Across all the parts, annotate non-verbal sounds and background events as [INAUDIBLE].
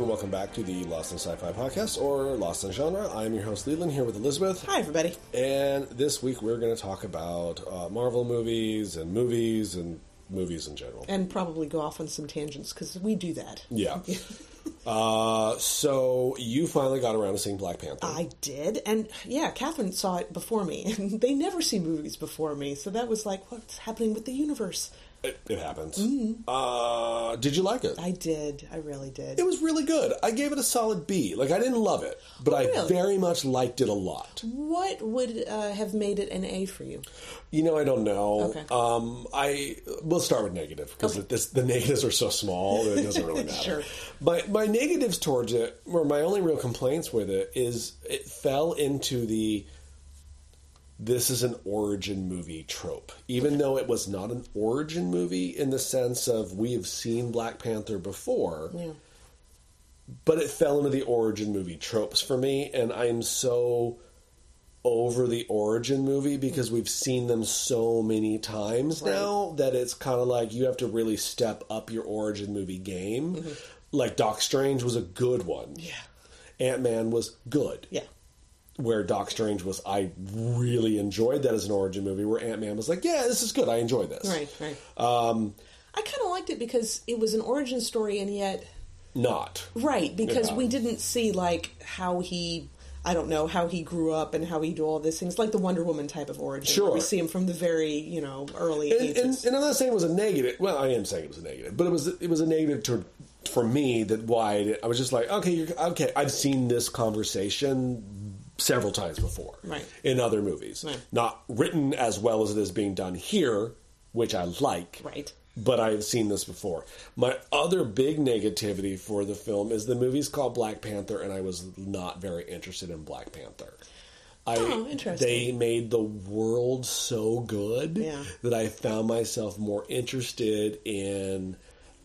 And welcome back to the Lost in Sci-Fi podcast or Lost in Genre. I'm your host Leland here with Elizabeth. Hi, everybody. And this week we're going to talk about uh, Marvel movies and movies and movies in general. And probably go off on some tangents because we do that. Yeah. [LAUGHS] uh, so you finally got around to seeing Black Panther. I did. And yeah, Catherine saw it before me. [LAUGHS] And they never see movies before me. So that was like, what's happening with the universe? It, it happens. Uh, did you like it? I did. I really did. It was really good. I gave it a solid B. Like I didn't love it, but I really? very much liked it a lot. what would uh, have made it an A for you? You know, I don't know. Okay. Um, I we'll start with negative because the negatives are so small that it doesn't really [LAUGHS] matter. Sure. My my negatives towards it, or my only real complaints with it, is it fell into the this is an origin movie trope, even though it was not an origin movie in the sense of we have seen Black Panther before. Yeah. But it fell into the origin movie tropes for me, and I'm so over the origin movie because we've seen them so many times Right. now that it's kind of like you have to really step up your origin movie game. Mm-hmm. Like Doc Strange was a good one. Yeah. Ant Man was good. Yeah. Where Doc Strange was, I really enjoyed that as an origin movie. Where Ant Man was like, yeah, this is good. I enjoy this. Right, right. Um, I kind of liked it because it was an origin story and yet. not. Right, because Yeah. we didn't see like how he I don't know how he grew up and how he do all these things like the Wonder Woman type of origin. Sure. we see him from the very you know early and, ages. and, and I'm not saying it was a negative. Well, I am saying it was a negative, but it was it was a negative to for me that why I, was just like, okay, you're, okay, I've seen this conversation several times before, Right. in other movies, Right. not written as well as it is being done here, which I like, Right. But I've seen this before. My other big negativity for the film is the movie's called Black Panther, and I was not very interested in Black Panther. I, Oh, interesting. They made the world so good Yeah. that I found myself more interested in.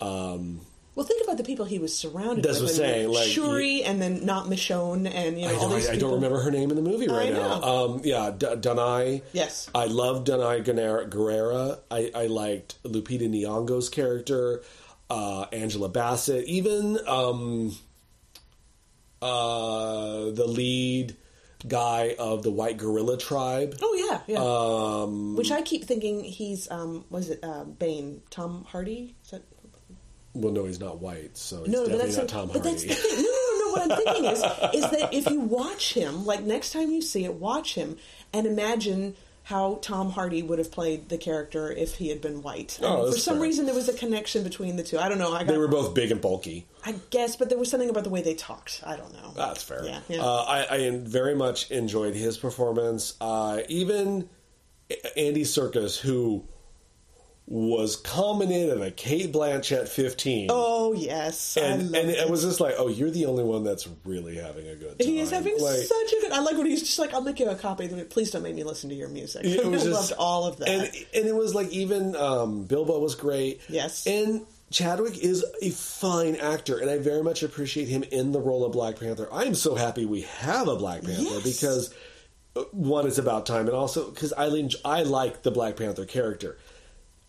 Um, well, think about the people he was surrounded That's with. what I'm saying, like, Shuri, and then not Michonne, and you know I, all don't, these I, I don't remember her name in the movie right I now. Um, yeah, D- Danai. Yes. I love Danai. Gurira. I, I liked Lupita Nyong'o's character, uh, Angela Bassett, even um, uh, the lead guy of the White Gorilla Tribe. Oh yeah, yeah. Um, Which I keep thinking he's um, was it uh, Bane? Tom Hardy? Is that well, no, he's not white, so he's no, but definitely that's not Tom but Hardy. that's the thing. No, no, no. What I'm thinking is [LAUGHS] is that if you watch him, like next time you see it, watch him and imagine how Tom Hardy would have played the character if he had been white. Oh, for some fair. reason, there was a connection between the two. I don't know. I got, they were both big and bulky. I guess, but there was something about the way they talked. I don't know. That's fair. Yeah, yeah. Uh, I, I very much enjoyed his performance. Uh, even Andy Serkis, who was coming in at a Cate Blanchett 15. oh yes, and and it. it was just like, oh, you're the only one that's really having a good time. He is having Like, such a good. I like when he's just like, "I'll make you a copy." Please don't make me listen to your music. It [LAUGHS] was I just, loved all of that. and and it was like even um, Bilbo was great. Yes. and Chadwick is a fine actor, and I very much appreciate him in the role of Black Panther. I am so happy we have a Black Panther Yes. because uh, one, it's about time, and also because I I like the Black Panther character.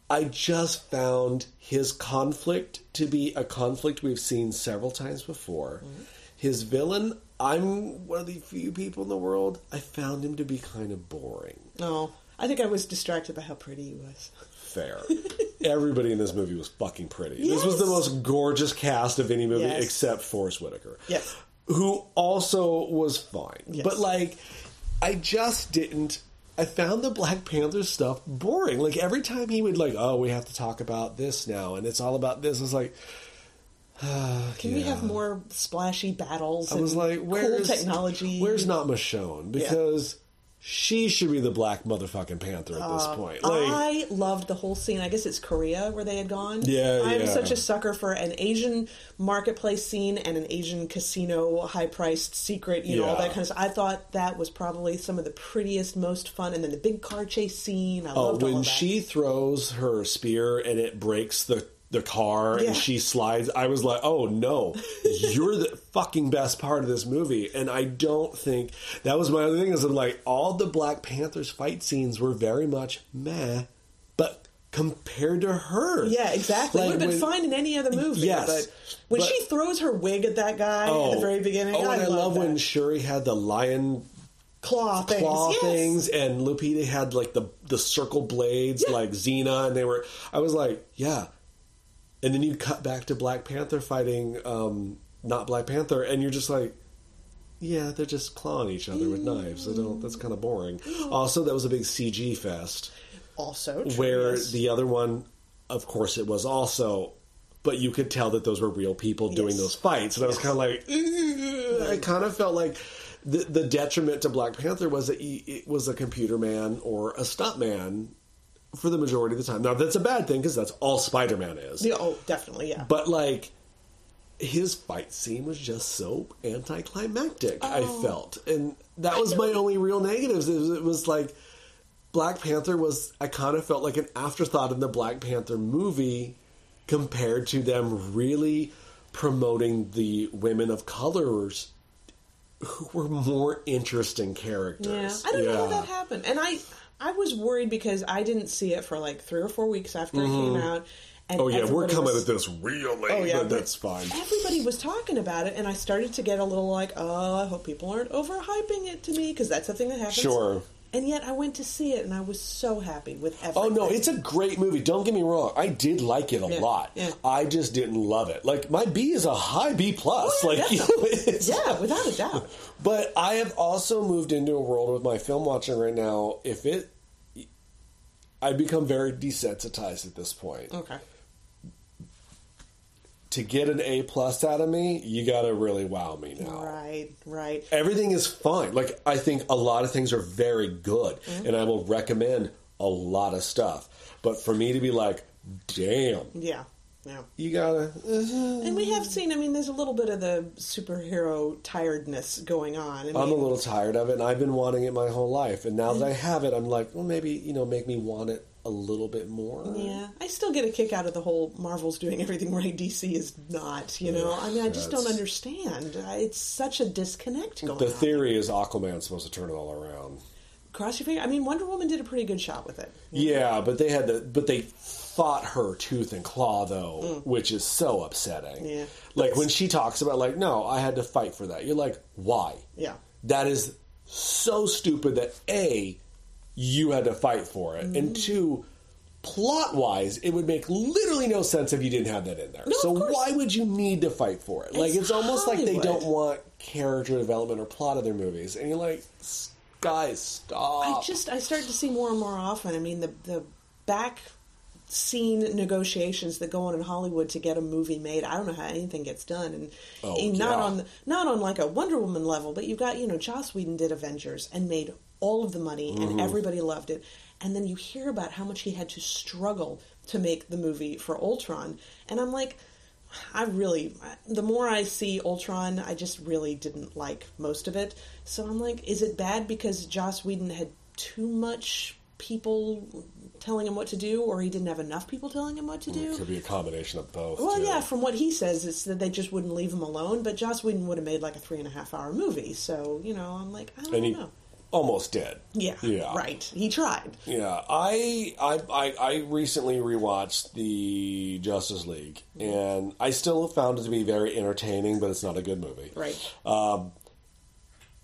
I just found his conflict to be a conflict we've seen several times before. Mm-hmm. His villain, I'm one of the few people in the world, I found him to be kind of boring. No, I think I was distracted by how pretty he was. Fair. Everybody in this [LAUGHS] movie was fucking pretty. This was the most gorgeous cast of any movie Yes. except Forest Whitaker. Yes. Who also was fine. Yes. But like I just didn't I found the Black Panther stuff boring. Like every time he would like, oh, we have to talk about this now, and it's all about this. It's like, [SIGHS] Can we have more splashy battles? I was like, where's cool technology? Where's not Michonne? Because she should be the Black motherfucking Panther at this point. Like, Uh, I loved the whole scene. I guess it's Korea where they had gone. Yeah, I'm yeah. such a sucker for an Asian marketplace scene and an Asian casino, high priced secret, you know, all Yeah. that kind of stuff. I thought that was probably some of the prettiest, most fun. And then the big car chase scene. I Oh, loved all when of that. she throws her spear and it breaks the the car Yeah. and she slides, I was like, "Oh no, you're the fucking best part of this movie." And I don't think that was my other thing is I'm like all the Black Panther's fight scenes were very much meh, but compared to her. Yeah, exactly. Like it would have been when- fine in any other movie. Yes, but when but- she throws her wig at that guy at the oh. very beginning, Oh, and I, love, that. when Shuri had the lion claw things. claw yes. things, and Lupita had like the the circle blades, Yeah. like Xena, and they were. I was like, yeah. And then you cut back to Black Panther fighting, um, not Black Panther, and you're just like, yeah, they're just clawing each other with knives. I don't. That's kind of boring. [GASPS] Also, that was a big CG fest Also, true, where yes. the other one, of course, it was also, but you could tell that those were real people doing Yes. those fights, and I was kind of like, "Ugh." I kind of felt like the the detriment to Black Panther was that he, it was a computer man or a stunt man for the majority of the time. Now that's a bad thing because that's all Spider Man is, Yeah, oh, definitely, yeah. but like. His fight scene was just so anticlimactic. I Oh. felt, and that was my only real negatives. It was, it was like Black Panther was I kind of felt like an afterthought in the Black Panther movie compared to them really promoting the women of colors who were more interesting characters. yeah. I don't know how that happened, and I I was worried because I didn't see it for like three or four weeks after it came mm-hmm. out. And Oh yeah, we're coming was- at this real late, Oh yeah, but that's fine. Everybody was talking about it, and I started to get a little like, "Oh, I hope people aren't overhyping it to me," because that's the thing that happens. Sure. And yet, I went to see it, and I was so happy with everything. Oh no, it's a great movie. Don't get me wrong. I did like it a Yeah, lot. yeah. I just didn't love it. Like my B is a high B plus. Oh, yeah, like [LAUGHS] you know, yeah, without a doubt. But I have also moved into a world with my film watching right now. If it, I become very desensitized at this point. Okay. To get an A plus out of me, you got to really wow me now. Right, right. Everything is fine. Like I think a lot of things are very good, Mm-hmm. and I will recommend a lot of stuff. But for me to be like, damn, Yeah, yeah. you gotta. And we have seen. I mean, there's a little bit of the superhero tiredness going on. I mean, I'm a little tired of it, and I've been wanting it my whole life. And now that I have it, I'm like, well, maybe you know, make me want it a little bit more. Yeah, I still get a kick out of the whole Marvel's doing everything right. DC is not. You know, I mean, I just don't understand. It's such a disconnect going The on. theory is Aquaman's supposed to turn it all around. Cross your finger. I mean, Wonder Woman did a pretty good shot with it. Yeah, but they had the but they fought her tooth and claw though, which is so upsetting. Mm. Yeah. Like when she talks about like, no, I had to fight for that. You're like, why? Yeah. That is so stupid that A, you had to fight for it, Mm-hmm. and two, plot wise, it would make literally no sense if you didn't have that in there. No, so why would you need to fight for it? Like It's it's almost like they don't want character development or plot of their movies, and you're like, "S- guys, stop. I just I started to see more and more often. I mean, the the back scene negotiations that go on in Hollywood to get a movie made. I don't know how anything gets done, and, Oh, and not yeah. on not on like a Wonder Woman level. But you've got you know Joss Whedon did Avengers and made all of the money, Mm-hmm. and everybody loved it. And then you hear about how much he had to struggle to make the movie for Ultron, and I'm like. I really, the more I see Ultron, I just really didn't like most of it. So I'm like, is it bad because Joss Whedon had too much people telling him what to do, or he didn't have enough people telling him what to do? It could be a combination of both. Well, too. yeah, from what he says, it's that they just wouldn't leave him alone. But Joss Whedon would have made like a three and a half hour movie. So you know, I'm like, I don't and he know. Almost did. Yeah, yeah, right. He tried. Yeah, I, I I I recently rewatched the Justice League, and I still found it to be very entertaining, but it's not a good movie. Right. Um,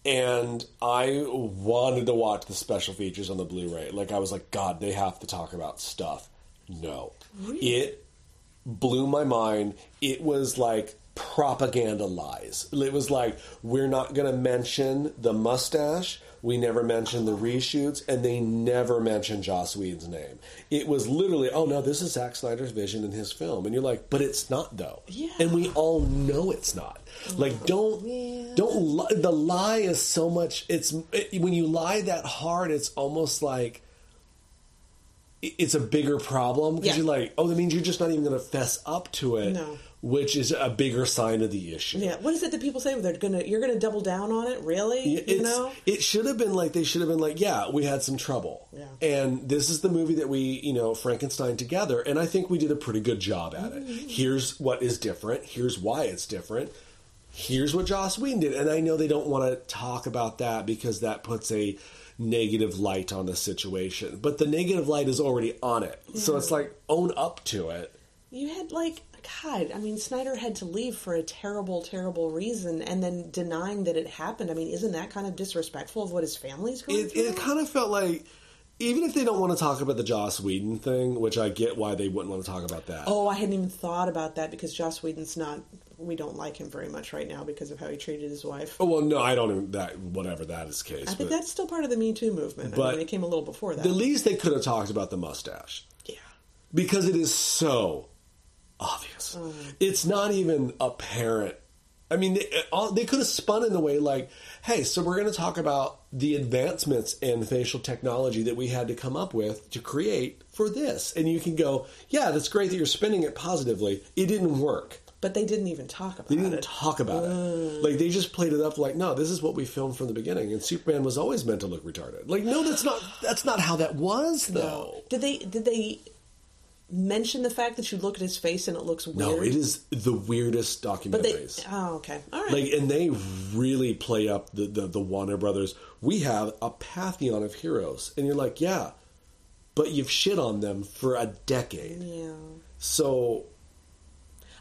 and I wanted to watch the special features on the Blu-ray. Like I was like, God, they have to talk about stuff. No, really? it blew my mind. It was like propaganda lies. It was like we're not going to mention the mustache. We never mentioned the reshoots, and they never mentioned Joss Whedon's name. It was literally, oh no, this is Zack Snyder's vision in his film, and you're like, but it's not though. Yeah. And we all know it's not. Like, oh, don't Yeah. don't li- the lie is so much. It's it, when you lie that hard, it's almost like it- it's a bigger problem because Yeah. you're like, oh, that means you're just not even going to fess up to it, No. Which is a bigger sign of the issue. Yeah. What is it that people say? They're gonna you're gonna double down on it? Really? You know? it should have been like they should have been like, yeah, we had some trouble, Yeah. and this is the movie that we, you know, Frankenstein together, and I think we did a pretty good job at it. Mm-hmm. Here's what is different. Here's why it's different. Here's what Joss Whedon did, and I know they don't want to talk about that because that puts a negative light on the situation. But the negative light is already on it. So it's like own up to it. You had like God, I mean, Snyder had to leave for a terrible, terrible reason, and then denying that it happened. I mean, isn't that kind of disrespectful of what his family's going It, through? it kind of felt like, even if they don't want to talk about the Joss Whedon thing, which I get why they wouldn't want to talk about that. oh, I hadn't even thought about that because Joss Whedon's not. We don't like him very much right now because of how he treated his wife. Oh, well, no, I don't even that. Whatever that is the case, I think but that's still part of the Me Too movement. I But mean, it came a little before that. the least they could have talked about the mustache yeah. because it is so obvious. Mm. It's not even apparent. I mean, they, uh, they could have spun in the way like, "Hey, so we're going to talk about the advancements in facial technology that we had to come up with to create for this," and you can go, "Yeah, that's great that you're spinning it positively. It didn't work." But they didn't even talk about it. They didn't it. talk about it. Mm. Like they just played it up like, no, this is what we filmed from the beginning, and Superman was always meant to look retarded. Like, no, that's not that's not how that was though. Did they? Did they mention the fact that you look at his face and it looks weird? No, it is the weirdest they. Oh, okay. All right. like, and they really play up the, the the Warner Brothers. We have a pantheon of heroes, and you're like, yeah, but you've shit on them for a decade. yeah. So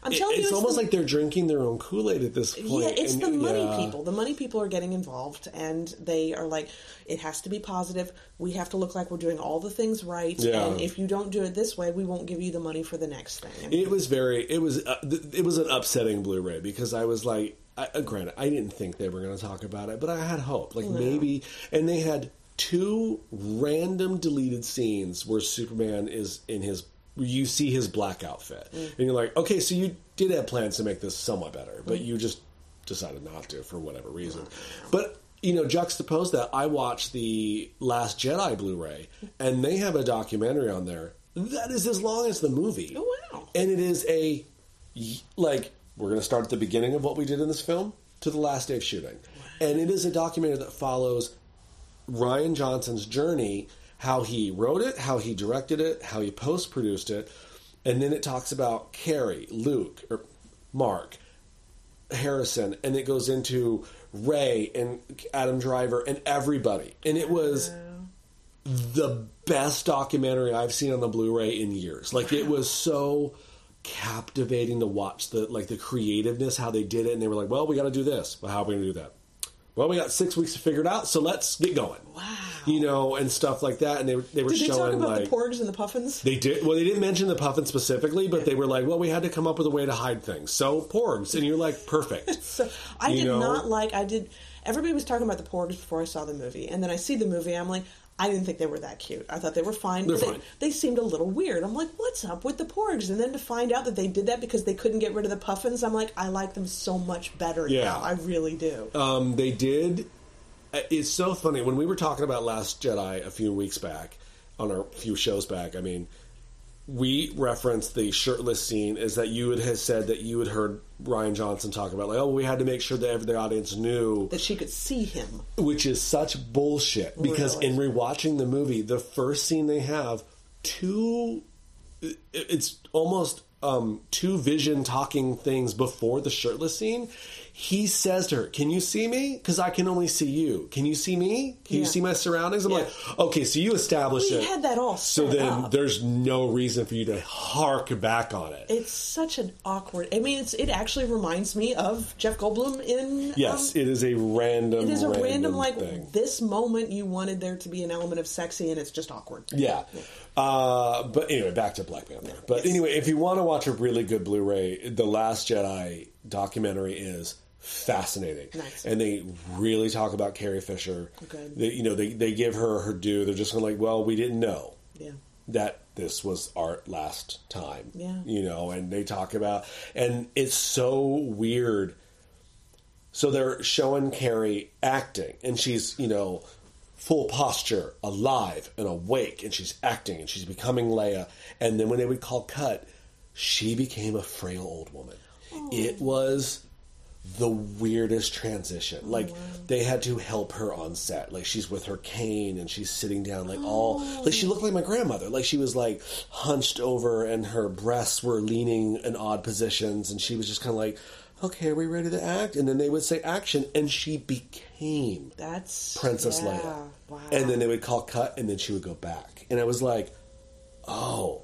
I'm it- telling it's you, almost the, like they're drinking their own Kool Aid at this point. Yeah, it's and- the money yeah. people. The money people are getting involved, and they are like, it has to be positive. We have to look like we're doing all the things right. Yeah. And if you don't do it this way, we won't give you the money for the next thing. It was very. It was. Uh, th- it was an upsetting Blu-ray because I was like, I, uh, granted, I didn't think they were going to talk about it, but I had hope. Like maybe, and they had two random deleted scenes where Superman is in his. You see his black outfit, mm. and you're like, okay, so you did have plans to make this somewhat better, but mm. you just decided not to for whatever reason. Mm. But you know, juxtapose that. I watched the Last Jedi Blu-ray, and they have a documentary on there that is as long as the movie. Oh, wow. And it is a like we're going to start at the beginning of what we did in this film to the last day of shooting, and it is a documentary that follows Rian Johnson's journey, how he wrote it, how he directed it, how he post produced it, and then it talks about Carrie, Luke, or Mark, Harrison, and it goes into Rey and Adam Driver and everybody, and it was the best documentary I've seen on the Blu-ray in years. Like it was so captivating to watch the like the creativeness how they did it, and they were like, "Well, we got to do this. Well, how are we going to do that? Well, we got six weeks to figure it out, so let's get going." Wow. You know, and stuff like that, and they were they were Did they talk showing about like the porgs and the puffins? they did. Well, they didn't mention the puffins specifically, but they were like, "Well, we had to come up with a way to hide things." So porgs, and you're like, "Perfect." [LAUGHS] So I You did know? not like. I did. Everybody was talking about the porgs before I saw the movie, and then I see the movie. I'm like, I didn't think they were that cute. I thought they were fine. They're but fine. They, they seemed a little weird. I'm like, what's up with the porgs? And then to find out that they did that because they couldn't get rid of the puffins, I'm like, I like them so much better Yeah. now. I really do. Um, they did. It's so funny when we were talking about Last Jedi a few weeks back on our few shows back. I mean, we referenced the shirtless scene. Is that you had has said that you had heard Rian Johnson talk about like, oh, we had to make sure that every the audience knew that she could see him. which is such bullshit because Really? in rewatching the movie, the first scene they have two it's almost um two vision talking things before the shirtless scene. He says to her, "Can you see me? Because I can only see you. Can you see me? Can you see my surroundings?" I'm Yeah. like, "Okay, so you establish We it. had that all so then up. there's no reason for you to hark back on it." It's such an awkward. I mean, it's it actually reminds me of Jeff Goldblum in. yes, um, it is a random. it is a random, like thing. this moment you wanted there to be an element of sexy, and it's just awkward. Yeah. Uh, but anyway, back to Black Panther. But anyway, if you want to watch a really good Blu-ray, the Last Jedi documentary is fascinating, Nice. and they really talk about Carrie Fisher. Good. They, you know, they they give her her due. They're just kind of like, well, we didn't know Yeah. that this was our last time. Yeah. You know, and they talk about, and it's so weird. So they're showing Carrie acting, and she's, you know, full posture, alive and awake, and she's acting, and she's becoming Leia. And then when they would call cut, she became a frail old woman. It was the weirdest transition. Like they had to help her on set. Like she's with her cane and she's sitting down like all like she looked like my grandmother. Like she was like hunched over and her breasts were leaning in odd positions and she was just kind of like okay, are we ready to act? And then they would say action, and she became That's Princess yeah, Leia. Wow. And then they would call cut, and then she would go back. And I was like, oh,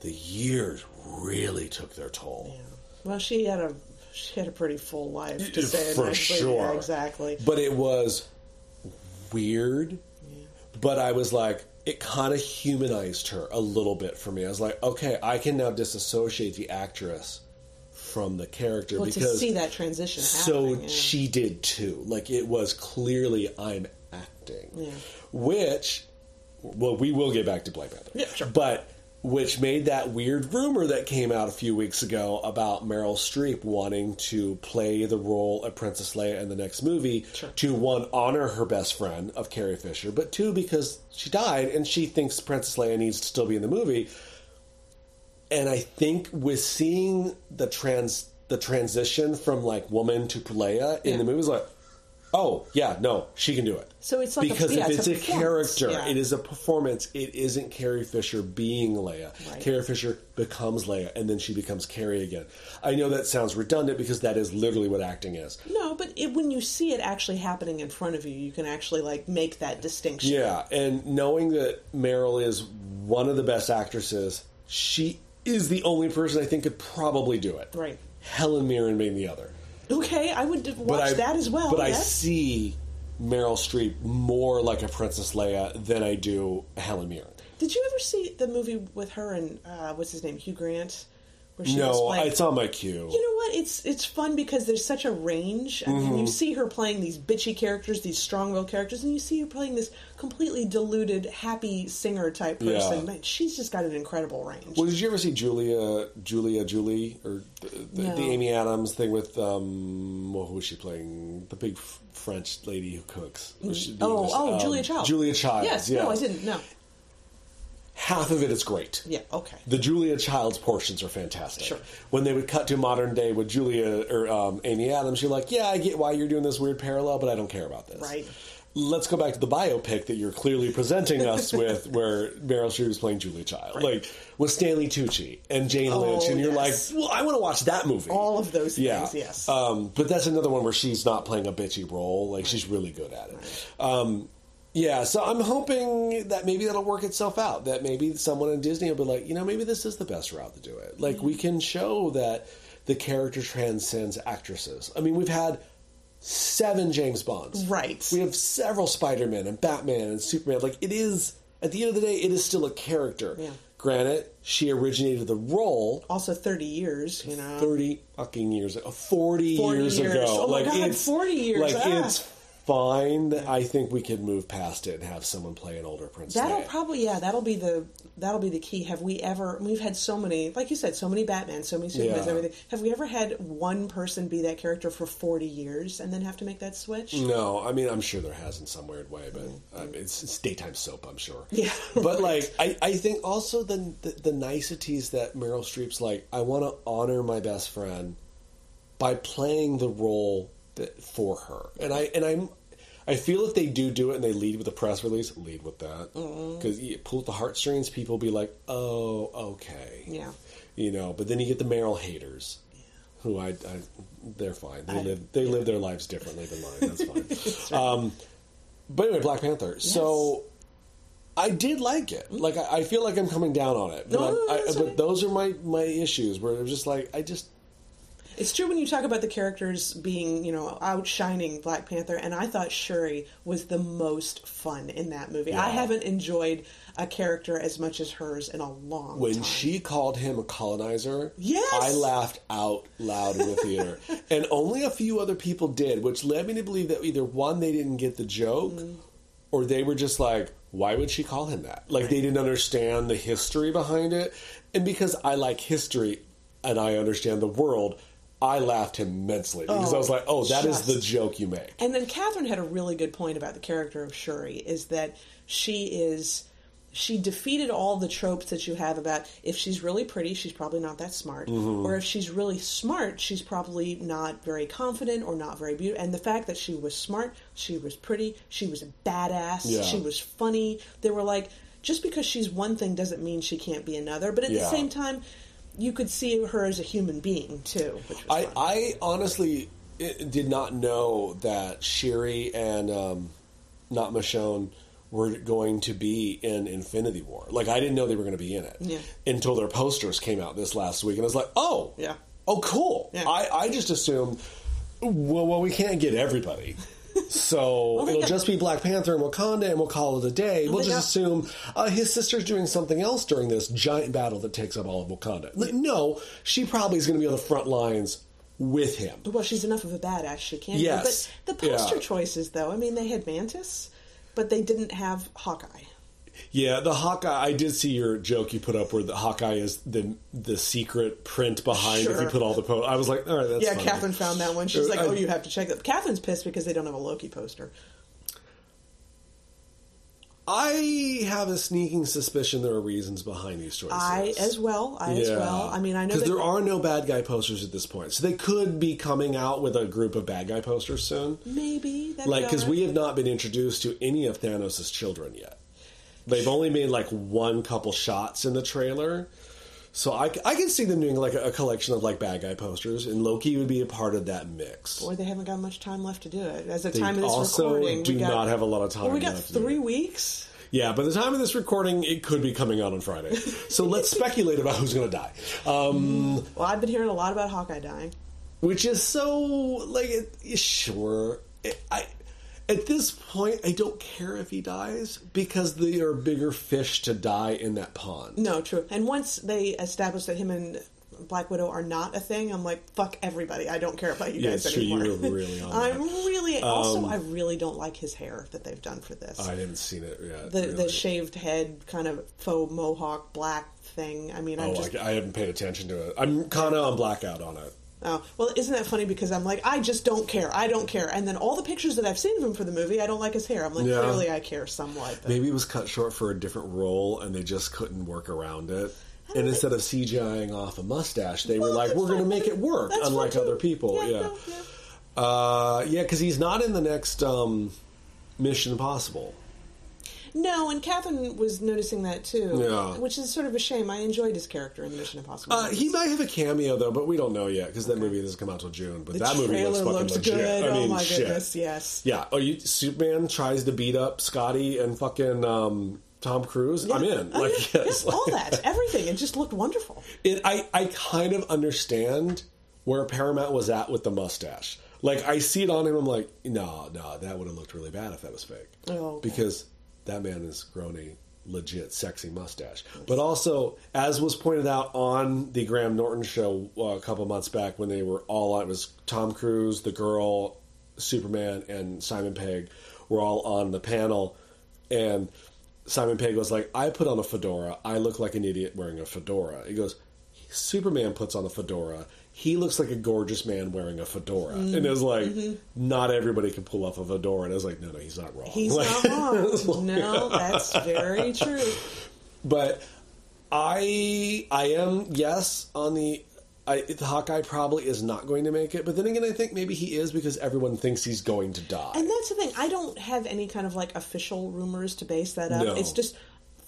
the years really took their toll. Yeah. Well, she had a she had a pretty full life to say For sure. Yeah, exactly. But it was weird. But I was like, it kind of humanized her a little bit for me. I was like, okay, I can now disassociate the actress from the character Well, to because see that transition so yeah. she did too. Like it was clearly I'm acting, Yeah. which well we will get back to Black Panther, Yeah, sure. but which made that weird rumor that came out a few weeks ago about Meryl Streep wanting to play the role of Princess Leia in the next movie Sure. to one honor her best friend of Carrie Fisher, but two because she died and she thinks Princess Leia needs to still be in the movie and I think with seeing the trans the transition from like woman to Leia in Yeah. the movie like, oh yeah, no, she can do it. So it's like a- because yeah, if it's it's, a a, character, yeah. it is a performance. It isn't Carrie Fisher being Leia. Right. Carrie Fisher becomes Leia, and then she becomes Carrie again. I know that sounds redundant because that is literally what acting is. No, but it, when you see it actually happening in front of you, you can actually like make that distinction. Yeah, and knowing that Meryl is one of the best actresses, she is the only person I think could probably do it. Right. Helen Mirren being the other. Okay, I would watch I, that as well. But I see Meryl Streep more like a Princess Leia than I do Helen Mirren. Did you ever see the movie with her and uh, what's his name, Hugh Grant? Where she was No, playing- it's on my queue. You know what? It's it's fun because there's such a range. I Mm-hmm. you see her playing these bitchy characters, these strong-willed characters, and you see her playing this completely deluded, happy singer type Yeah. person. Man, she's just got an incredible range. well, did you ever see Julia, Julia, Julie, or the, the, No. the Amy Adams thing with um, well, who was she playing? The big French lady who cooks. Oh, was, oh, um, Julia Child. Julia Child. Yes, yeah. no, I didn't. No. Half of it is great. Yeah. Okay. The Julia Child's portions are fantastic. Sure. When they would cut to modern day with Julia or um, Amy Adams, you're like, yeah, I get why you're doing this weird parallel, but I don't care about this. Right. Let's go back to the biopic that you're clearly presenting us [LAUGHS] with, where Meryl Streep is playing Julia Child, like with Stanley Tucci and Jane Oh, Lynch, and you're yes. like, well, I want to watch that movie. All of those yeah. things. Yes. Um, but that's another one where she's not playing a bitchy role; like she's really good at it. Um, yeah, so I'm hoping that maybe that'll work itself out. That maybe someone in Disney will be like, you know, maybe this is the best route to do it. Like we can show that the character transcends actresses. I mean, we've had seven James Bonds. Right. We have several Spider-Man and Batman and Superman. Like it is at the end of the day, it is still a character. Yeah. Granted, she originated the role also, thirty years. You know. 30 fucking years ago 40, 40 years, years. ago Oh my like God, it's 40 years, like ah. it's fine i think we could move past it and have someone play an older prince That'll probably yeah. That'll be the that'll be the key. Have we ever? We've had so many, like you said, so many Batman, so many Supermans, Yeah. everything. Have we ever had one person be that character for forty years and then have to make that switch? no i mean i'm sure there has in some weird way but um, it's, it's daytime soap i'm sure Yeah. [LAUGHS] but like I, I think also the, the the niceties that meryl streep's like i want to honor my best friend by playing the role for her and i and i'm I feel if they do do it and they lead with a press release, lead with that because you pull at the heartstrings. People will be like, "Oh, okay, Yeah. you know." But then you get the Meryl haters, who I, I they're fine. They I- live they live their lives differently than mine. That's fine. [LAUGHS] um, but anyway, Black Panther. So I did like it. Like I, I feel like I'm coming down on it, but, No, I'm- no, I, that's but those are my my issues where it's just like I just It's true when you talk about the characters being, you know, outshining Black Panther, and I thought Shuri was the most fun in that movie. I haven't enjoyed a character as much as hers in a long time. when time. she called him a colonizer, Yes! I laughed out loud in the theater. [LAUGHS] and only a few other people did, which led me to believe that either one, they didn't get the joke, Mm. or they were just like, why would she call him that? Like they didn't understand the history behind it. And because I like history and I understand the world, I laughed immensely because I was Oh, like, oh, that is just- the joke you make. And then Catherine had a really good point about the character of Shuri is that she is she defeated all the tropes that you have about if she's really pretty, she's probably not that smart, Mm-hmm. or if she's really smart, she's probably not very confident or not very beautiful. And the fact that she was smart, she was pretty, she was a badass, Yeah. she was funny. They were like just because she's one thing doesn't mean she can't be another. But at the same time, you could see her as a human being too. I, fun. I honestly did not know that Shuri and um, not Michonne were going to be in Infinity War. Like I didn't know they were going to be in it Yeah. until their posters came out this last week, and I was like, oh, Yeah. oh, cool. Yeah. I, I just assumed, well, well, we can't get everybody. So it'll got- just be Black Panther and Wakanda, and we'll call it a day. we'll just got- assume uh, his sister's doing something else during this giant battle that takes up all of Wakanda. No, she probably is going to be on the front lines with him. Well, she's enough of a badass she can. be. Yes. But the poster Yeah. choices, though, I mean, they had Mantis, but they didn't have Hawkeye. Yeah, the Hawkeye. I did see your joke you put up where the Hawkeye is the the secret print behind. If you put all the po I was like, all right, that's yeah, funny. Catherine found that one. She's Uh, like, I- "Oh, you have to check that." Catherine's pissed because they don't have a Loki poster. I have a sneaking suspicion there are reasons behind these choices. I as well. I as well. I mean, I know because there are no bad guy posters at this point, so they could be coming out with a group of bad guy posters soon. maybe Like, because we have not been introduced to any of Thanos' children yet. They've only made like one couple shots in the trailer. So I, I can see them doing like a, a collection of like bad guy posters, and Loki would be a part of that mix. Boy, they haven't got much time left to do it. As the They time of this also recording, do we got, not have a lot of time Well, we got three weeks. Yeah, by the time of this recording, it could be coming out on Friday. So let's [LAUGHS] speculate about who's going to die. Um, Well, I've been hearing a lot about Hawkeye dying. which is so like it, sure it, i at this point i don't care if he dies because there are bigger fish to die in that pond No, true. And once they establish that him and Black Widow are not a thing, I'm like, fuck everybody. I don't care about you Yeah, guys true. anymore. You were really [LAUGHS] on I'm that. really um, also I really don't like his hair that they've done for this. i haven't seen it yet the really. the shaved head kind of faux mohawk black thing. I mean, I'm oh just I, I haven't paid attention to it i'm kind of on blackout on it oh well, isn't that funny? Because I'm like, I just don't care. I don't care. And then all the pictures that I've seen of him for the movie, I don't like his hair. I'm like, Yeah. clearly I care somewhat. But maybe it was cut short for a different role and they just couldn't work around it and instead of CGIing off a mustache, they were like, "We're going to make it work," That's unlike other people. Yeah, Yeah, no, yeah. Uh, yeah, because he's not in the next um, Mission Impossible. No, and Catherine was noticing that too. Yeah. Which is sort of a shame. I enjoyed his character in the Mission Impossible. Uh, he might have a cameo though, but we don't know yet because that movie doesn't come out till June. But the that movie trailer looks fucking looks legit. good. I oh mean, my shit. goodness, yes. Yeah. Oh, you Superman tries to beat up Scotty and fucking um, Tom Cruise. I'm in. Oh, Like, yeah, yes, yeah, all that, everything. It just looked wonderful. It, I I kind of understand where Paramount was at with the mustache. Like I see it on him, I'm like, no, no, that would have looked really bad if that was fake. Oh, okay. because that man has grown a legit sexy mustache. But also, as was pointed out on the Graham Norton show uh, a couple months back, when they were all on, it was Tom Cruise, the girl, Superman, and Simon Pegg were all on the panel, and Simon Pegg was like, "I put on a fedora. I look like an idiot wearing a fedora." He goes, "Superman puts on a fedora." He looks like a gorgeous man wearing a fedora, mm-hmm. and it was like, mm-hmm. not everybody can pull off a fedora. And I was like, no, no, he's not wrong. He's Like- not wrong. [LAUGHS] No, that's very [LAUGHS] true. but I I am yes on the I, the Hawkeye probably is not going to make it, but then again, I think maybe he is because everyone thinks he's going to die. And that's the thing. I don't have any kind of like official rumors to base that up. No. It's just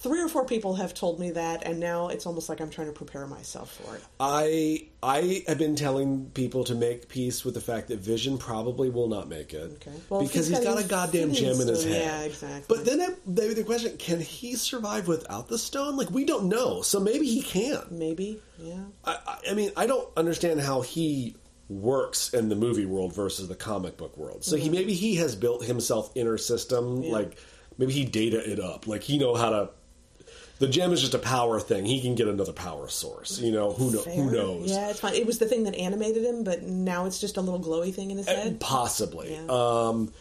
three or four people have told me that, and now it's almost like I'm trying to prepare myself for it. I I have been telling people to make peace with the fact that Vision probably will not make it Okay. Well, because he's he's got got a goddamn gem in his head. Yeah, exactly. But then I, the, the question: Can he survive without the stone? Like we don't know, so maybe he can. Maybe, yeah. I, I- mean, I don't understand how he works in the movie world versus the comic book world. So he mm-hmm. maybe he has built himself inner system, Yeah. like maybe he data it up, like he know how to. The gem is just a power thing. He can get another power source. You know who know, Fair. who knows? Yeah, it's fine. It was the thing that animated him, but now it's just a little glowy thing in his Uh, head. Possibly. Yeah. Um,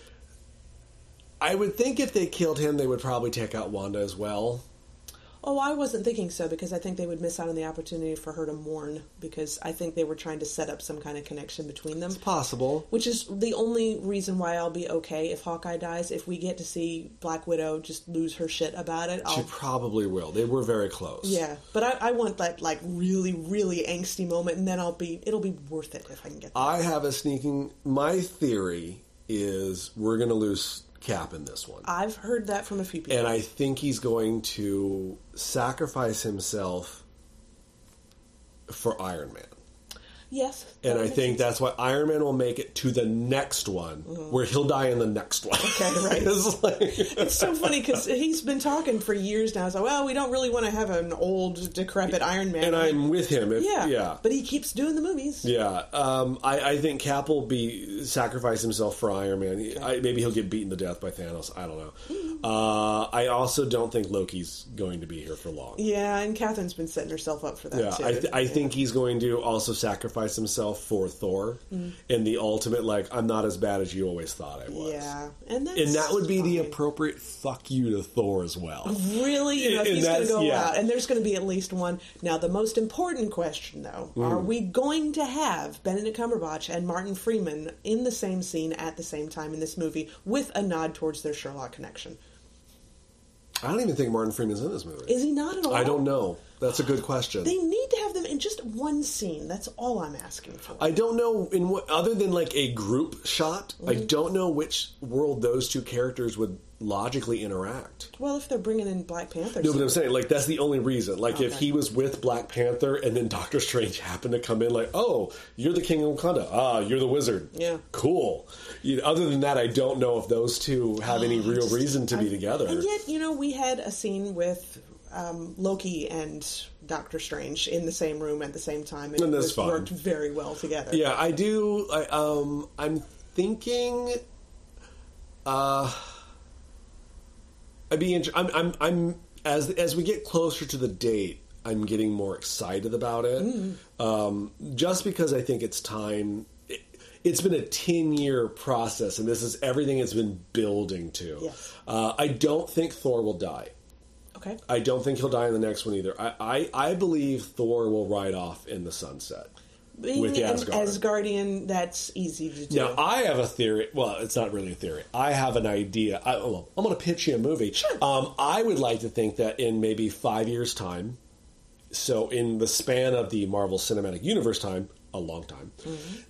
I would think if they killed him, they would probably take out Wanda as well. Oh, I wasn't thinking so because I think they would miss out on the opportunity for her to mourn because I think they were trying to set up some kind of connection between them. It's Possible. Which is the only reason why I'll be okay if Hawkeye dies. If we get to see Black Widow just lose her shit about it, She I'll. probably will. They were very close. Yeah, but I, I want that like really, really angsty moment, and then I'll be it'll be worth it if I can get that. I have a sneaking. My theory is we're going to lose Cap in this one, I've heard that from a few people. and I think he's going to sacrifice himself for Iron Man. Yes. And I think that's why Iron Man will make it to the next one, where he'll die in the next one. Okay, [LAUGHS] right. it's like, It's so funny because he's been talking for years now. So, well, we don't really want to have an old, decrepit Iron Man. and I'm with him. If, yeah, yeah, But he keeps doing the movies. Yeah, um, I, I think Cap will be sacrifice himself for Iron Man. I, maybe he'll get beaten to death by Thanos. I don't know. Hmm. Uh, I also don't think Loki's going to be here for long. Yeah, and Catherine's been setting herself up for that Yeah, too. I, th- I think he's going to also sacrifice himself for Thor Hmm. in the ultimate. Like, I'm not as bad as you always thought I was. Yeah, and that's and that would be the appropriate fuck you to Thor as well. Really, you know, And he's going to go yeah. out, and there's going to be at least one. Now, the most important question, though, Hmm. are we going to have Benedict Cumberbatch and Martin Freeman in the same scene at the same time in this movie with a nod towards their Sherlock connection? I don't even think Martin Freeman's in this movie. Is he not at all? I don't know. That's a good question. They need to have them in just one scene. That's all I'm asking for. I don't know in what other than like a group shot. I Mm-hmm. don't know which world those two characters would logically interact. well, if they're bringing in Black Panther, No, but I'm saying like that's the only reason. Like if he was with Black Panther and then Doctor Strange [LAUGHS] happened to come in, like, oh, you're the King of Wakanda. Ah, you're the wizard. Yeah. cool. You know, other than that, I don't know if those two have any [GASPS] real reason to be together. And yet, you know, we had a scene with um, Loki and Doctor Strange in the same room at the same time, and, And it worked very well together. Yeah, I do. I, um, I'm thinking. Uh, I'd be. Int- I'm. I'm. I'm. As as we get closer to the date, I'm getting more excited about it. Mm-hmm. Um, just because I think it's time. It, it's been a ten year process, and this is everything it's been building to. Yes. Uh, I don't think Thor will die. Okay. I don't think he'll die in the next one either. I, I, I believe Thor will ride off in the sunset. Being With an Asgard. Asgardian, that's easy to do. Now, I have a theory. Well, it's not really a theory. I have an idea. I, well, I'm going to pitch you a movie. Um, I would like to think that in maybe five years' time, so in the span of the Marvel Cinematic Universe time, a long time,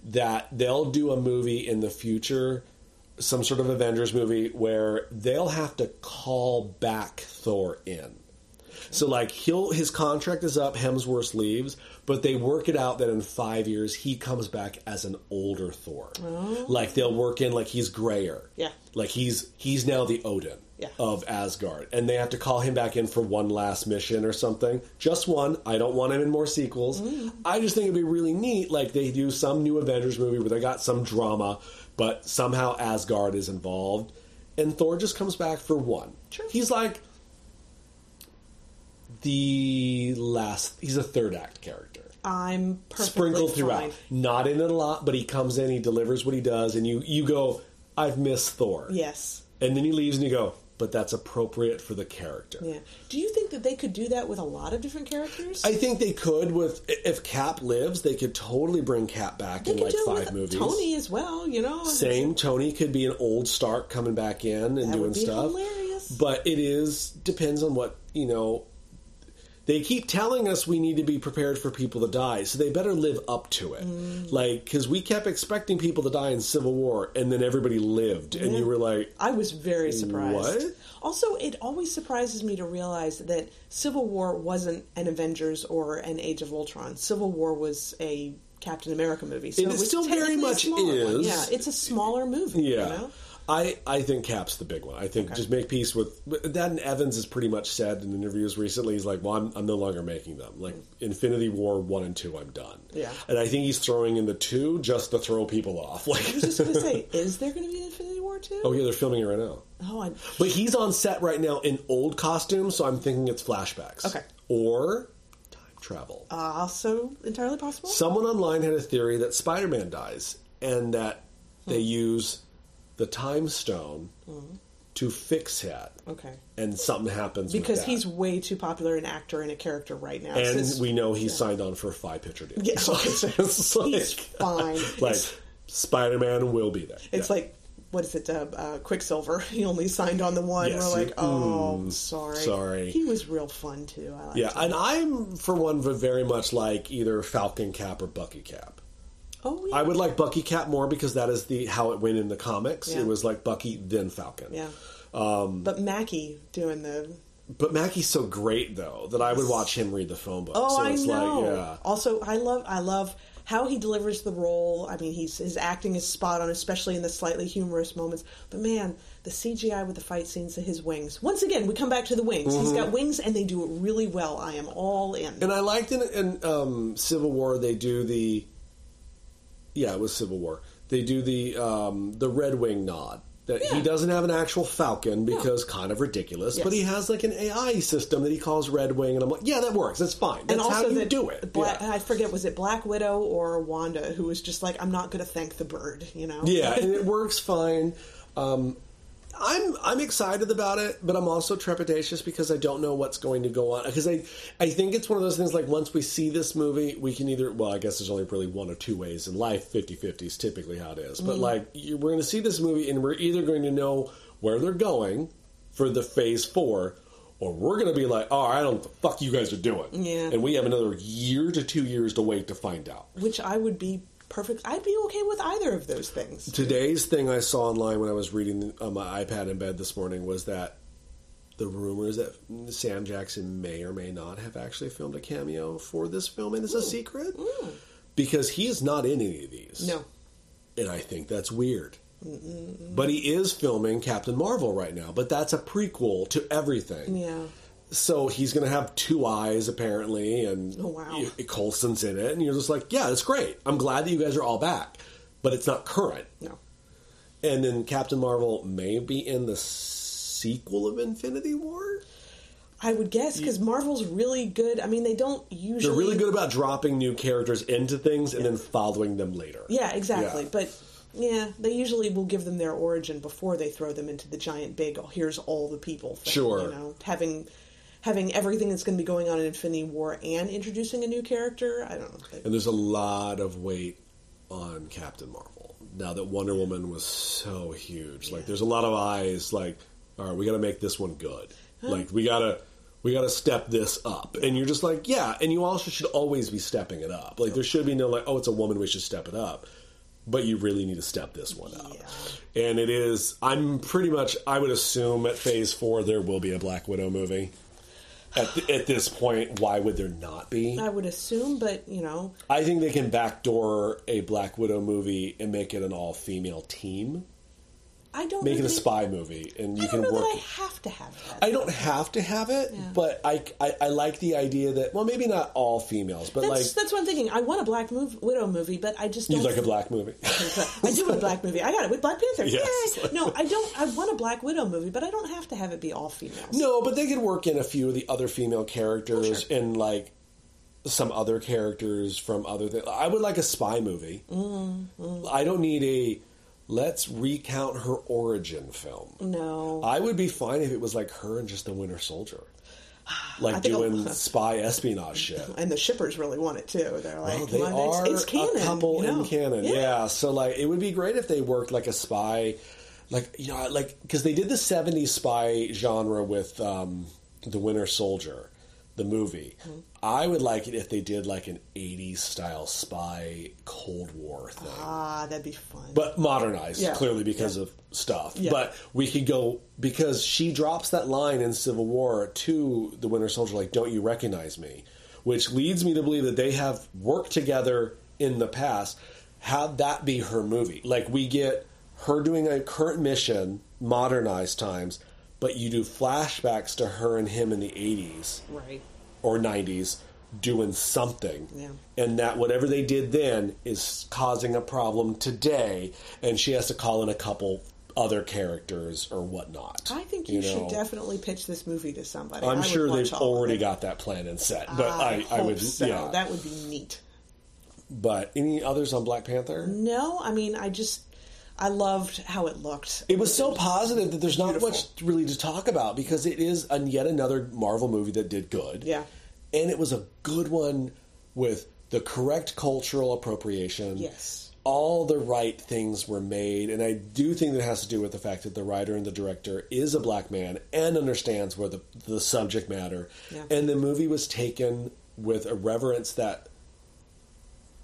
that they'll do a movie in the future, some sort of Avengers movie, where they'll have to call back Thor in. So like he'll his contract is up, Hemsworth leaves, but they work it out that in five years he comes back as an older Thor. Oh. Like they'll work in like he's grayer. Yeah. Like he's he's now the Odin Yeah. of Asgard. And they have to call him back in for one last mission or something. Just one. I don't want him in more sequels. Mm. I just think it'd be really neat, like they do some new Avengers movie where they got some drama, but somehow Asgard is involved. And Thor just comes back for one. Sure. He's like the last he's a third act character I'm perfectly sprinkled throughout fine. not in it a lot but he comes in he delivers what he does and you you go i've missed thor Yes. and then he leaves and you go but that's appropriate for the character Yeah. Do you think that they could do that with a lot of different characters? i think they could with if cap lives they could totally bring cap back they in like five movies Tony as well. You know. same tony could be an old stark coming back in and That doing stuff hilarious. but it is depends on what you know they keep telling us we need to be prepared for people to die so they better live up to it Mm. like because we kept expecting people to die in civil war and then everybody lived and you were like I was very surprised. What? Also, it always surprises me to realize that Civil War wasn't an Avengers or an Age of Ultron. Civil War was a Captain America movie. So It it, still very much smaller one. is. Yeah, it's a smaller movie. yeah You know? I, I think Cap's the big one. I think just make peace with that. And Evans has pretty much said in interviews recently, he's like, "Well, I'm, I'm no longer making them. Like Infinity War one and two, I'm done." Yeah. and I think he's throwing in the two just to throw people off. [LAUGHS] Like, I was just going to say, is there going to be an Infinity War too? oh yeah, they're filming it right now. Oh, I, But he's on set right now in old costumes, so I'm thinking it's flashbacks. Okay. Or time travel. Uh, also entirely possible. Someone online had a theory that Spider Man dies and that they hmm. use the time stone to fix it. Okay. And something happens with Because he's way too popular an actor and a character right now. and we know he's signed on for a five picture deal. Yeah, [LAUGHS] So it's [LAUGHS] like, he's fine. [LAUGHS] like Spider Man will be there. It's Yeah. like what is it? Uh, uh, Quicksilver. He only signed on the one. Yes, We're like, oh, mm, sorry. sorry. He was real fun too. I Yeah, him. and I'm for one very much like either Falcon Cap or Bucky Cap. Oh yeah. I would like Bucky Cap more because that is the how it went in the comics. Yeah. It was like Bucky then Falcon. Yeah. Um, but Mackie doing the but Mackie's so great though that I would watch him read the phone book. Oh, so I it's know. Like, yeah. Also, I love I love how he delivers the role. I mean, he's his acting is spot on, especially in the slightly humorous moments. But man, the CGI with the fight scenes, of his wings. Once again, we come back to the wings. He's got wings, and they do it really well. I am all in. Mm-hmm. And I liked in, in um, Civil War they do the yeah it was Civil War they do the um, the Red Wing nod that he doesn't have an actual Falcon because kind of ridiculous, but he has like an AI system that he calls Red Wing, and I'm like yeah that works that's fine that's and also how you do it Black, yeah. I forget was it Black Widow or Wanda who was just like, I'm not going to thank the bird. You know? Yeah, [LAUGHS] and it works fine. Um, I'm I'm excited about it, but I'm also trepidatious because I don't know what's going to go on. Because I I think it's one of those things like once we see this movie, we can either well, I guess there's only really one or two ways in life. 50-50 is typically how it is. But mm-hmm. like we're going to see this movie, and we're either going to know where they're going for the Phase Four. Or we're gonna be like, oh, I don't know what the fuck you guys are doing, Yeah. and we have another year to two years to wait to find out. Which I would be perfect. I'd be okay with either of those things. Today's thing I saw online when I was reading on my iPad in bed this morning was that the rumors that Sam Jackson may or may not have actually filmed a cameo for this film, and it's a secret because he is not in any of these. No. and I think that's weird. But he is filming Captain Marvel right now, but that's a prequel to everything. Yeah. So he's going to have two eyes apparently, and Oh, wow. Coulson's in it, and you're just like, yeah, that's great. I'm glad that you guys are all back, but it's not current. No. And then Captain Marvel may be in the sequel of Infinity War. I would guess because Marvel's really good. I mean, they don't usually. They're really good about dropping new characters into things and then following them later. Yeah, exactly. Yeah. But yeah, they usually will give them their origin before they throw them into the giant big. Oh, here's all the people. Thing, Sure. You know, having having everything that's going to be going on in Infinity War and introducing a new character. I don't know. And there's a lot of weight on Captain Marvel now that Wonder Woman was so huge. Like, there's a lot of eyes. Like, all right, we got to make this one good. Like, we gotta. We got to step this up, and you're just like, yeah. And you also should always be stepping it up. Like there should be no like, oh, it's a woman, we should step it up. But you really need to step this one up. And it is. I'm pretty much. I would assume at Phase Four there will be a Black Widow movie. At, at this point, why would there not be? I would assume, but you know, I think they can backdoor a Black Widow movie and make it an all female team. I don't Make it a spy movie, and I you don't can know work. that I have to have that. I don't have to have it, Yeah. but I, I I like the idea that well, maybe not all females, but that's like that's what I'm thinking. I want a Black mov- Widow movie, but I just you don't. like a black movie. [LAUGHS] I do want a Black movie. I got it with Black Panther. [LAUGHS] Yes. Yay! No, I don't. I want a Black Widow movie, but I don't have to have it be all females. no, but they could work in a few of the other female characters Oh, sure. and like some other characters from other things. I would like a spy movie. Mm-hmm. I don't need a let's recount her origin film. No. I would be fine if it was like her and just the Winter Soldier, [SIGHS] like I think I'll- doing [LAUGHS] spy espionage shit. [LAUGHS] and the shippers really want it too. They're like, Well, they "Come on, are it's, it's canon. a couple you know? in canon, Yeah. yeah. So like, it would be great if they worked like a spy, like you know, like because they did the '70s spy genre with um, the Winter Soldier, the movie. Mm-hmm. I would like it if they did like an '80s style spy Cold War thing. Ah, that'd be fun. but modernized Yeah. clearly because of stuff. Yeah. But we could go because she drops that line in Civil War to the Winter Soldier, like "Don't you recognize me?" Which leads me to believe that they have worked together in the past. Have that be her movie. Like we get her doing a current mission, modernized times, but you do flashbacks to her and him in the eighties right. Or 90s doing something. Yeah. And that whatever they did then is causing a problem today, and she has to call in a couple other characters or whatnot. I think you, should know? definitely pitch this movie to somebody. I'm I sure they've already got that plan and set, but I, I, hope would, so. yeah. That would be neat. but any others on Black Panther? No, I mean, I just I loved how it looked. It was so positive that there's not Beautiful. much really to talk about because it is an, yet another Marvel movie that did good. Yeah. And it was a good one with the correct cultural appropriation. Yes. All the right things were made. And I do think that has to do with the fact that the writer and the director is a black man and understands where the, the subject matter. Yeah. And the movie was taken with a reverence that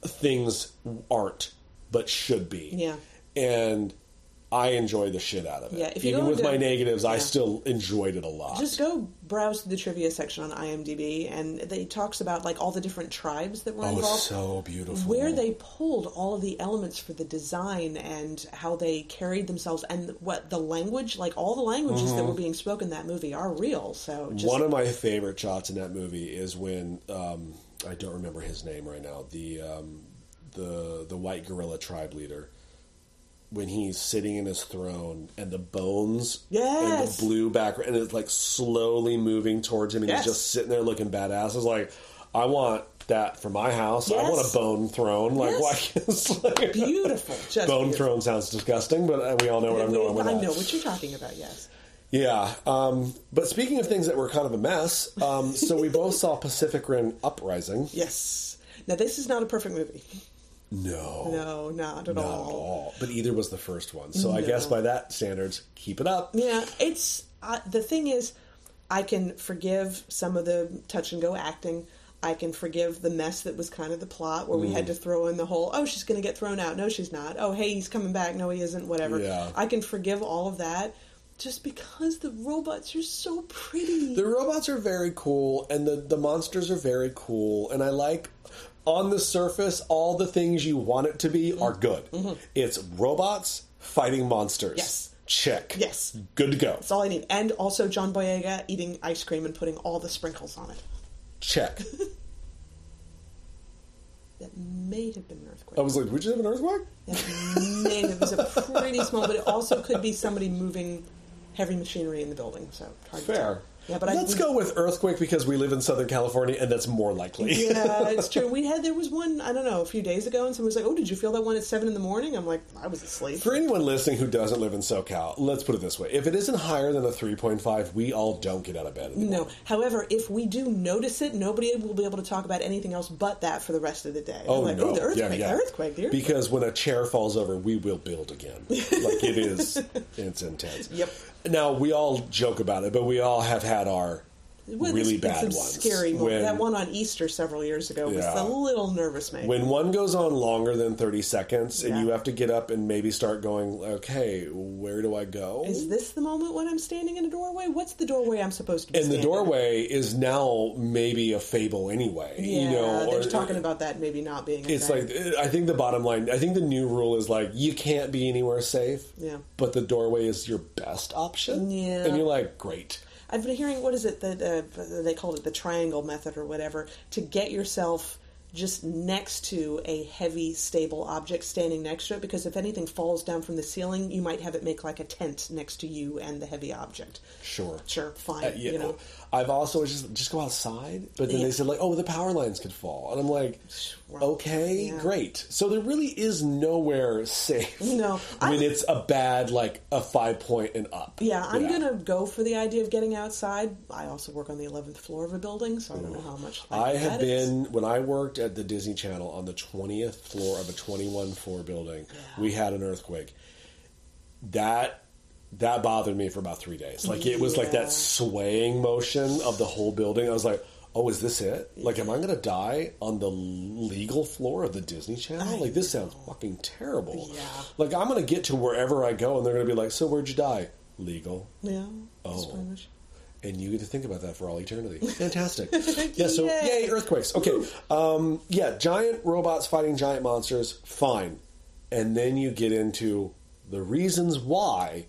things aren't but should be. Yeah. And I enjoy the shit out of it. Yeah, if you even go with into- my negatives, I yeah. still enjoyed it a lot. Just go browse the trivia section on IMDb, and it talks about like all the different tribes that were involved. oh, involved. so beautiful. where they pulled all of the elements for the design and how they carried themselves and what the language like all the languages that were being spoken in that movie are real so just Mm-hmm. One of my favorite shots in that movie is when um, I don't remember his name right now. The um, the the white gorilla tribe leader when he's sitting in his throne and the bones and the blue background and it's like slowly moving towards him and Yes. he's just sitting there looking badass. It's like I want that for my house. I want a bone throne. Like Yes. why? It's [LAUGHS] like, beautiful just Bone beautiful. throne sounds disgusting, but uh, we all know what I'm going with I that. know what you're talking about yes Yeah, um, but speaking of things that were kind of a mess, um, so we both saw Pacific Rim Uprising. [LAUGHS] yes now this is not a perfect movie No, no not at not at all all. But either was the first one, so I guess by that standards, keep it up. Yeah, it's uh, the thing is, I can forgive some of the touch and go acting. I can forgive the mess that was kind of the plot where we Mm. had to throw in the whole, oh, she's going to get thrown out. No, she's not. Oh, hey, he's coming back. No, he isn't. Whatever. Yeah. I can forgive all of that just because the robots are so pretty. The robots are very cool, and the the monsters are very cool, and I like. On the surface, all the things you want it to be Mm-hmm. are good. It's robots fighting monsters. Yes. Check. Yes. Good to go. That's all I need. And also John Boyega eating ice cream and putting all the sprinkles on it. Check. [LAUGHS] That may have been an earthquake. I was like, would you have an earthquake? That may have, it was a pretty small, but it also could be somebody moving heavy machinery in the building. So hard to Fair. Yeah, but Let's we- go with earthquake because we live in Southern California, and that's more likely. Yeah, [LAUGHS] it's true. We had there was one I don't know a few days ago, and someone was like, "Oh, did you feel that one at seven in the morning?" I'm like, "I was asleep." For anyone listening who doesn't live in SoCal, let's put it this way: if it isn't higher than a three point five, we all don't get out of bed. Anymore. No. However, if we do notice it, nobody will be able to talk about anything else but that for the rest of the day. Oh like, no! Oh, the earthquake, yeah, yeah. the earthquake, the earthquake. Because when a chair falls over, we will build again. like it is, it's intense. [LAUGHS] Yep. Now we all joke about it, but we all have had our really bad ones. Scary. When- That one on Easter several years ago was Yeah. a little nervous, maybe. When one goes on longer than 30 seconds and you have to get up and maybe start going, okay, where do I go? Is this the moment when I'm standing in a doorway? What's the doorway I'm supposed to be and the in? doorway is now maybe a fable anyway. Yeah, you know, they're or- talking about that maybe not being. A It's thing. like I think the bottom line. I think the new rule is like you can't be anywhere safe. Yeah. But the doorway is your best option. Yeah. And you're like, great. I've been hearing what is it that uh, they called it the triangle method or whatever to get yourself just next to a heavy stable object standing next to it because if anything falls down from the ceiling you might have it make like a tent next to you and the heavy object Sure. sure fine Uh, yeah, you know I've also just just go outside, but then Yeah. they said like, oh, the power lines could fall, and I'm like, okay, yeah. great. So there really is nowhere safe. No, [LAUGHS] I mean it's a bad like a five point and up. yeah i'm gonna go for the idea of getting outside i also work on the 11th floor of a building so i don't know how much like I have that is. been when I worked at the Disney Channel on the twentieth floor of a twenty-one floor building. We had an earthquake. That that bothered me for about three days. Like it was like that swaying motion of the whole building. I was like, "Oh, is this it? Like, am I going to die on the legal floor of the Disney Channel? like, this sounds fucking terrible. Yeah. Like, I'm going to get to wherever I go, and they're going to be like, "So where'd you die? Legal." yeah Oh. much- and you get to think about that for all eternity. [LAUGHS] Fantastic. [LAUGHS] yeah, so Yay. yay, earthquakes. Okay. Um, yeah, giant robots fighting giant monsters, fine. And then you get into the reasons why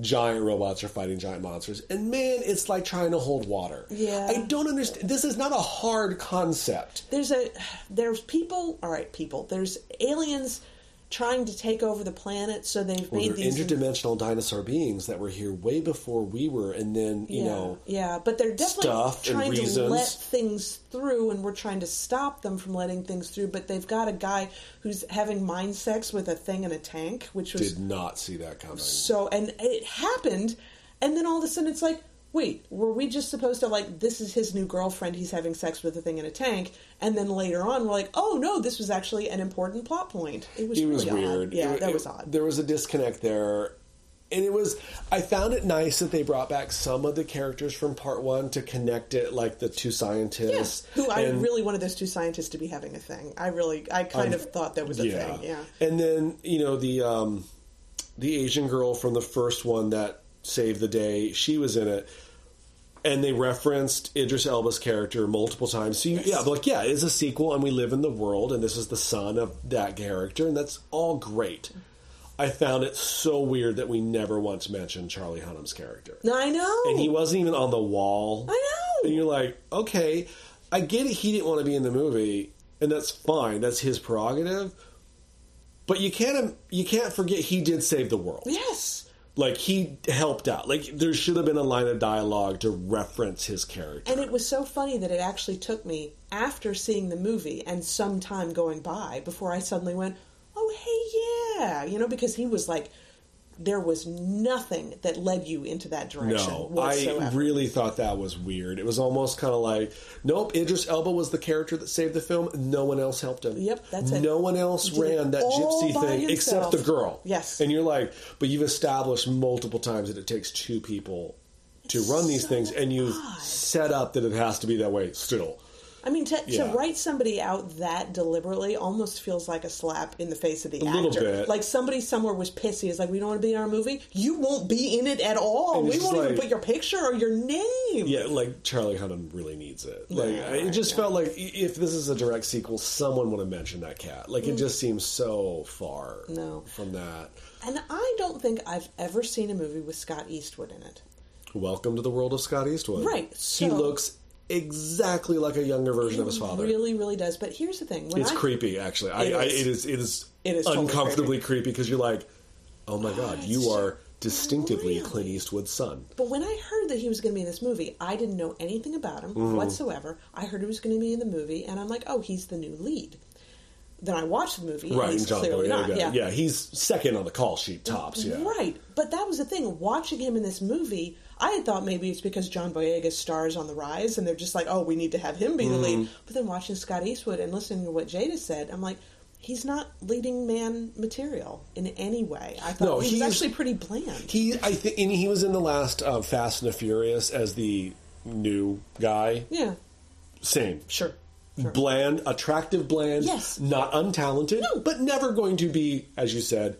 giant robots are fighting giant monsters. And man, it's like trying to hold water. Yeah. I don't understand. This is not a hard concept. there's a there's people all right people there's aliens trying to take over the planet so they've Well, made these interdimensional dinosaur beings that were here way before we were, and then, you yeah, know, yeah but they're definitely trying to let things through and we're trying to stop them from letting things through but they've got a guy who's having mind sex with a thing in a tank which was did not see that coming. so and it happened and then all of a sudden it's like wait were we just supposed to like this is his new girlfriend he's having sex with a thing in a tank and then later on we're like oh no this was actually an important plot point it was it was really weird. odd. yeah It- that it- was odd There was a disconnect there. And it was, I found it nice that they brought back some of the characters from part one to connect it, like the two scientists. yes who i And- really wanted those two scientists to be having a thing i really i kind Um, of thought that was a thing yeah And then, you know, the, um, the Asian girl from the first one that saved the day. She was in it. And they referenced Idris Elba's character multiple times. So you, yeah, but like yeah, it is a sequel, and we live in the world, and this is the son of that character, and that's all great. I found it so weird that we never once mentioned Charlie Hunnam's character, I know. and he wasn't even on the wall. I know. And you're like, okay, I get it. He didn't want to be in the movie, and that's fine. That's his prerogative. But you can't you can't forget he did save the world. Yes. Like he helped out. Like there should have been a line of dialogue to reference his character. And it was so funny that it actually took me after seeing the movie and some time going by before I suddenly went, "Oh, hey, yeah," you know, because he was like, there was nothing that led you into that direction no, whatsoever. I really thought that was weird. It was almost kind of like, nope, Idris Elba was the character that saved the film. No one else helped him. Yep, that's it. No one else He ran that Gipsy thing except the girl. Yes. And you're like, but you've established multiple times that it takes two people to run these so things, and you odd. set up that it has to be that way still. I mean, to, Yeah. to write somebody out that deliberately almost feels like a slap in the face of the A actor. little bit. Like somebody somewhere was pissy. Is like, we don't want to be in our movie. You won't be in it at all. We won't just even put your picture or your name. Yeah, like Charlie Hunnam really needs it. Like Yeah, it just felt like if this is a direct sequel, someone would have mentioned that cat. Like Mm. it just seems so far No. from that. And I don't think I've ever seen a movie with Scott Eastwood in it. Welcome to the world of Scott Eastwood. Right, he looks exactly like a younger version of his father. Really, really does. But here's the thing: when it's I, creepy, actually. It I, is. it is. It is. It is totally uncomfortably creepy because you're like, oh my god, it's you are distinctively Really? Clint Eastwood's son. But when I heard that he was going to be in this movie, I didn't know anything about him Mm-hmm. whatsoever. I heard he was going to be in the movie, and I'm like, oh, he's the new lead. Then I watched the movie, and Right, he's and John clearly Boyega. not. Yeah. Yeah. he's second on the call sheet, tops. Yeah, Right. But that was the thing. Watching him in this movie, I had thought maybe it's because John Boyega's stars on the rise and they're just like, oh, we need to have him be the Mm-hmm. lead. But then watching Scott Eastwood and listening to what Jada said, I'm like, he's not leading man material in any way. I thought No, he was he's- actually pretty bland. He, I think, and he was in the last uh, Fast and the Furious as the new guy. yeah, Same. sure. sure. Bland, attractive, bland. Yes. Not untalented. No. But never going to be, as you said,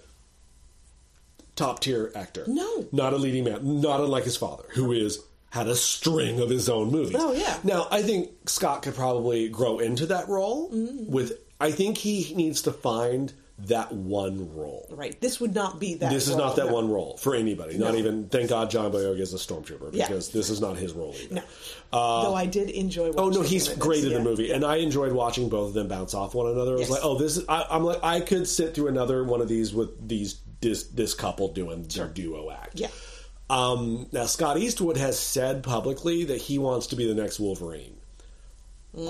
top tier actor. No. Not a leading man. Not unlike his father, who is had a string of his own movies. Oh, yeah. Now I think Scott could probably grow into that role. Mm-hmm. With I think he needs to find that one role. Right. This would not be that. This is not that no. one role for anybody. Not even. Thank God John Boyega is a stormtrooper Yeah. because this is not his role either. No. Though I did enjoy. Watching Oh no, he's in great in the yeah. movie, and I enjoyed watching both of them bounce off one another. I was Yes. like, oh, this is. I, I'm like, I could sit through another one of these with these this this couple doing their duo act. Yeah. Um, now Scott Eastwood has said publicly that he wants to be the next Wolverine.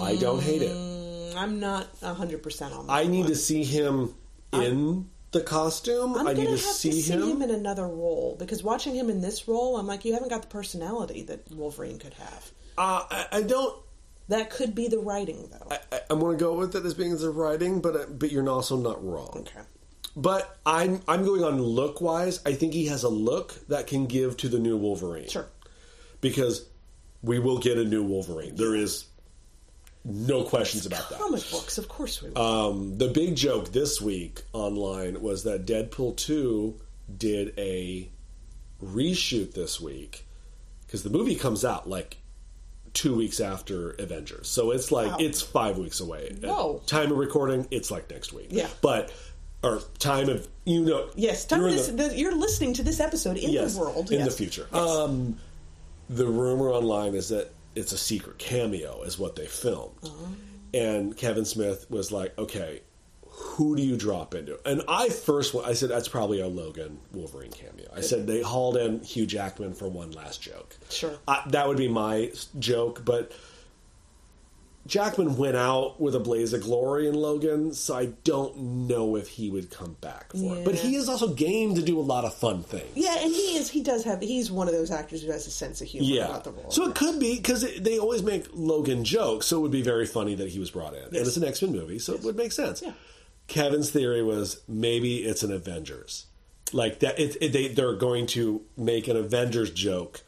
I don't hate it. Mm, I'm not hundred percent on. That I need one. to see him in the costume. I'm I need gonna have see, to see him. him in another role because watching him in this role, I'm like, you haven't got the personality that Wolverine could have. uh, I, I don't. That could be the writing, though. I, I'm going to go with it as being the writing, but uh, but you're also not wrong. okay. But I'm I'm going on look wise. I think he has a look that can give to the new Wolverine. Sure. Because we will get a new Wolverine. There is no questions about that. Comic books, of course we will. Um, the big joke this week online was that Deadpool 2 did a reshoot this week because the movie comes out like two weeks after Avengers. So it's like, Wow. it's five weeks away. At time of recording, it's like next week. Yeah. But, or time of, you know. yes, time you're this, the- the, you're listening to this episode in yes, the world. in yes. the future. Yes. Um, the rumor online is that it's a secret cameo, is what they filmed. Oh. And Kevin Smith was like, "Okay, who do you drop into?" And I first, I said that's probably a Logan Wolverine cameo. I said they hauled in Hugh Jackman for one last joke. Sure. I, that would be my joke, but. Jackman went out with a blaze of glory in Logan, so I don't know if he would come back for it. But he is also game to do a lot of fun things. yeah, and he is. He does have. He's one of those actors who has a sense of humor Yeah. about the role. So it could be because they always make Logan jokes, so it would be very funny that he was brought in. And Yes. it's an X Men movie, so it would make sense. Yeah. Kevin's theory was maybe it's an Avengers, like that. It, it, they they're going to make an Avengers joke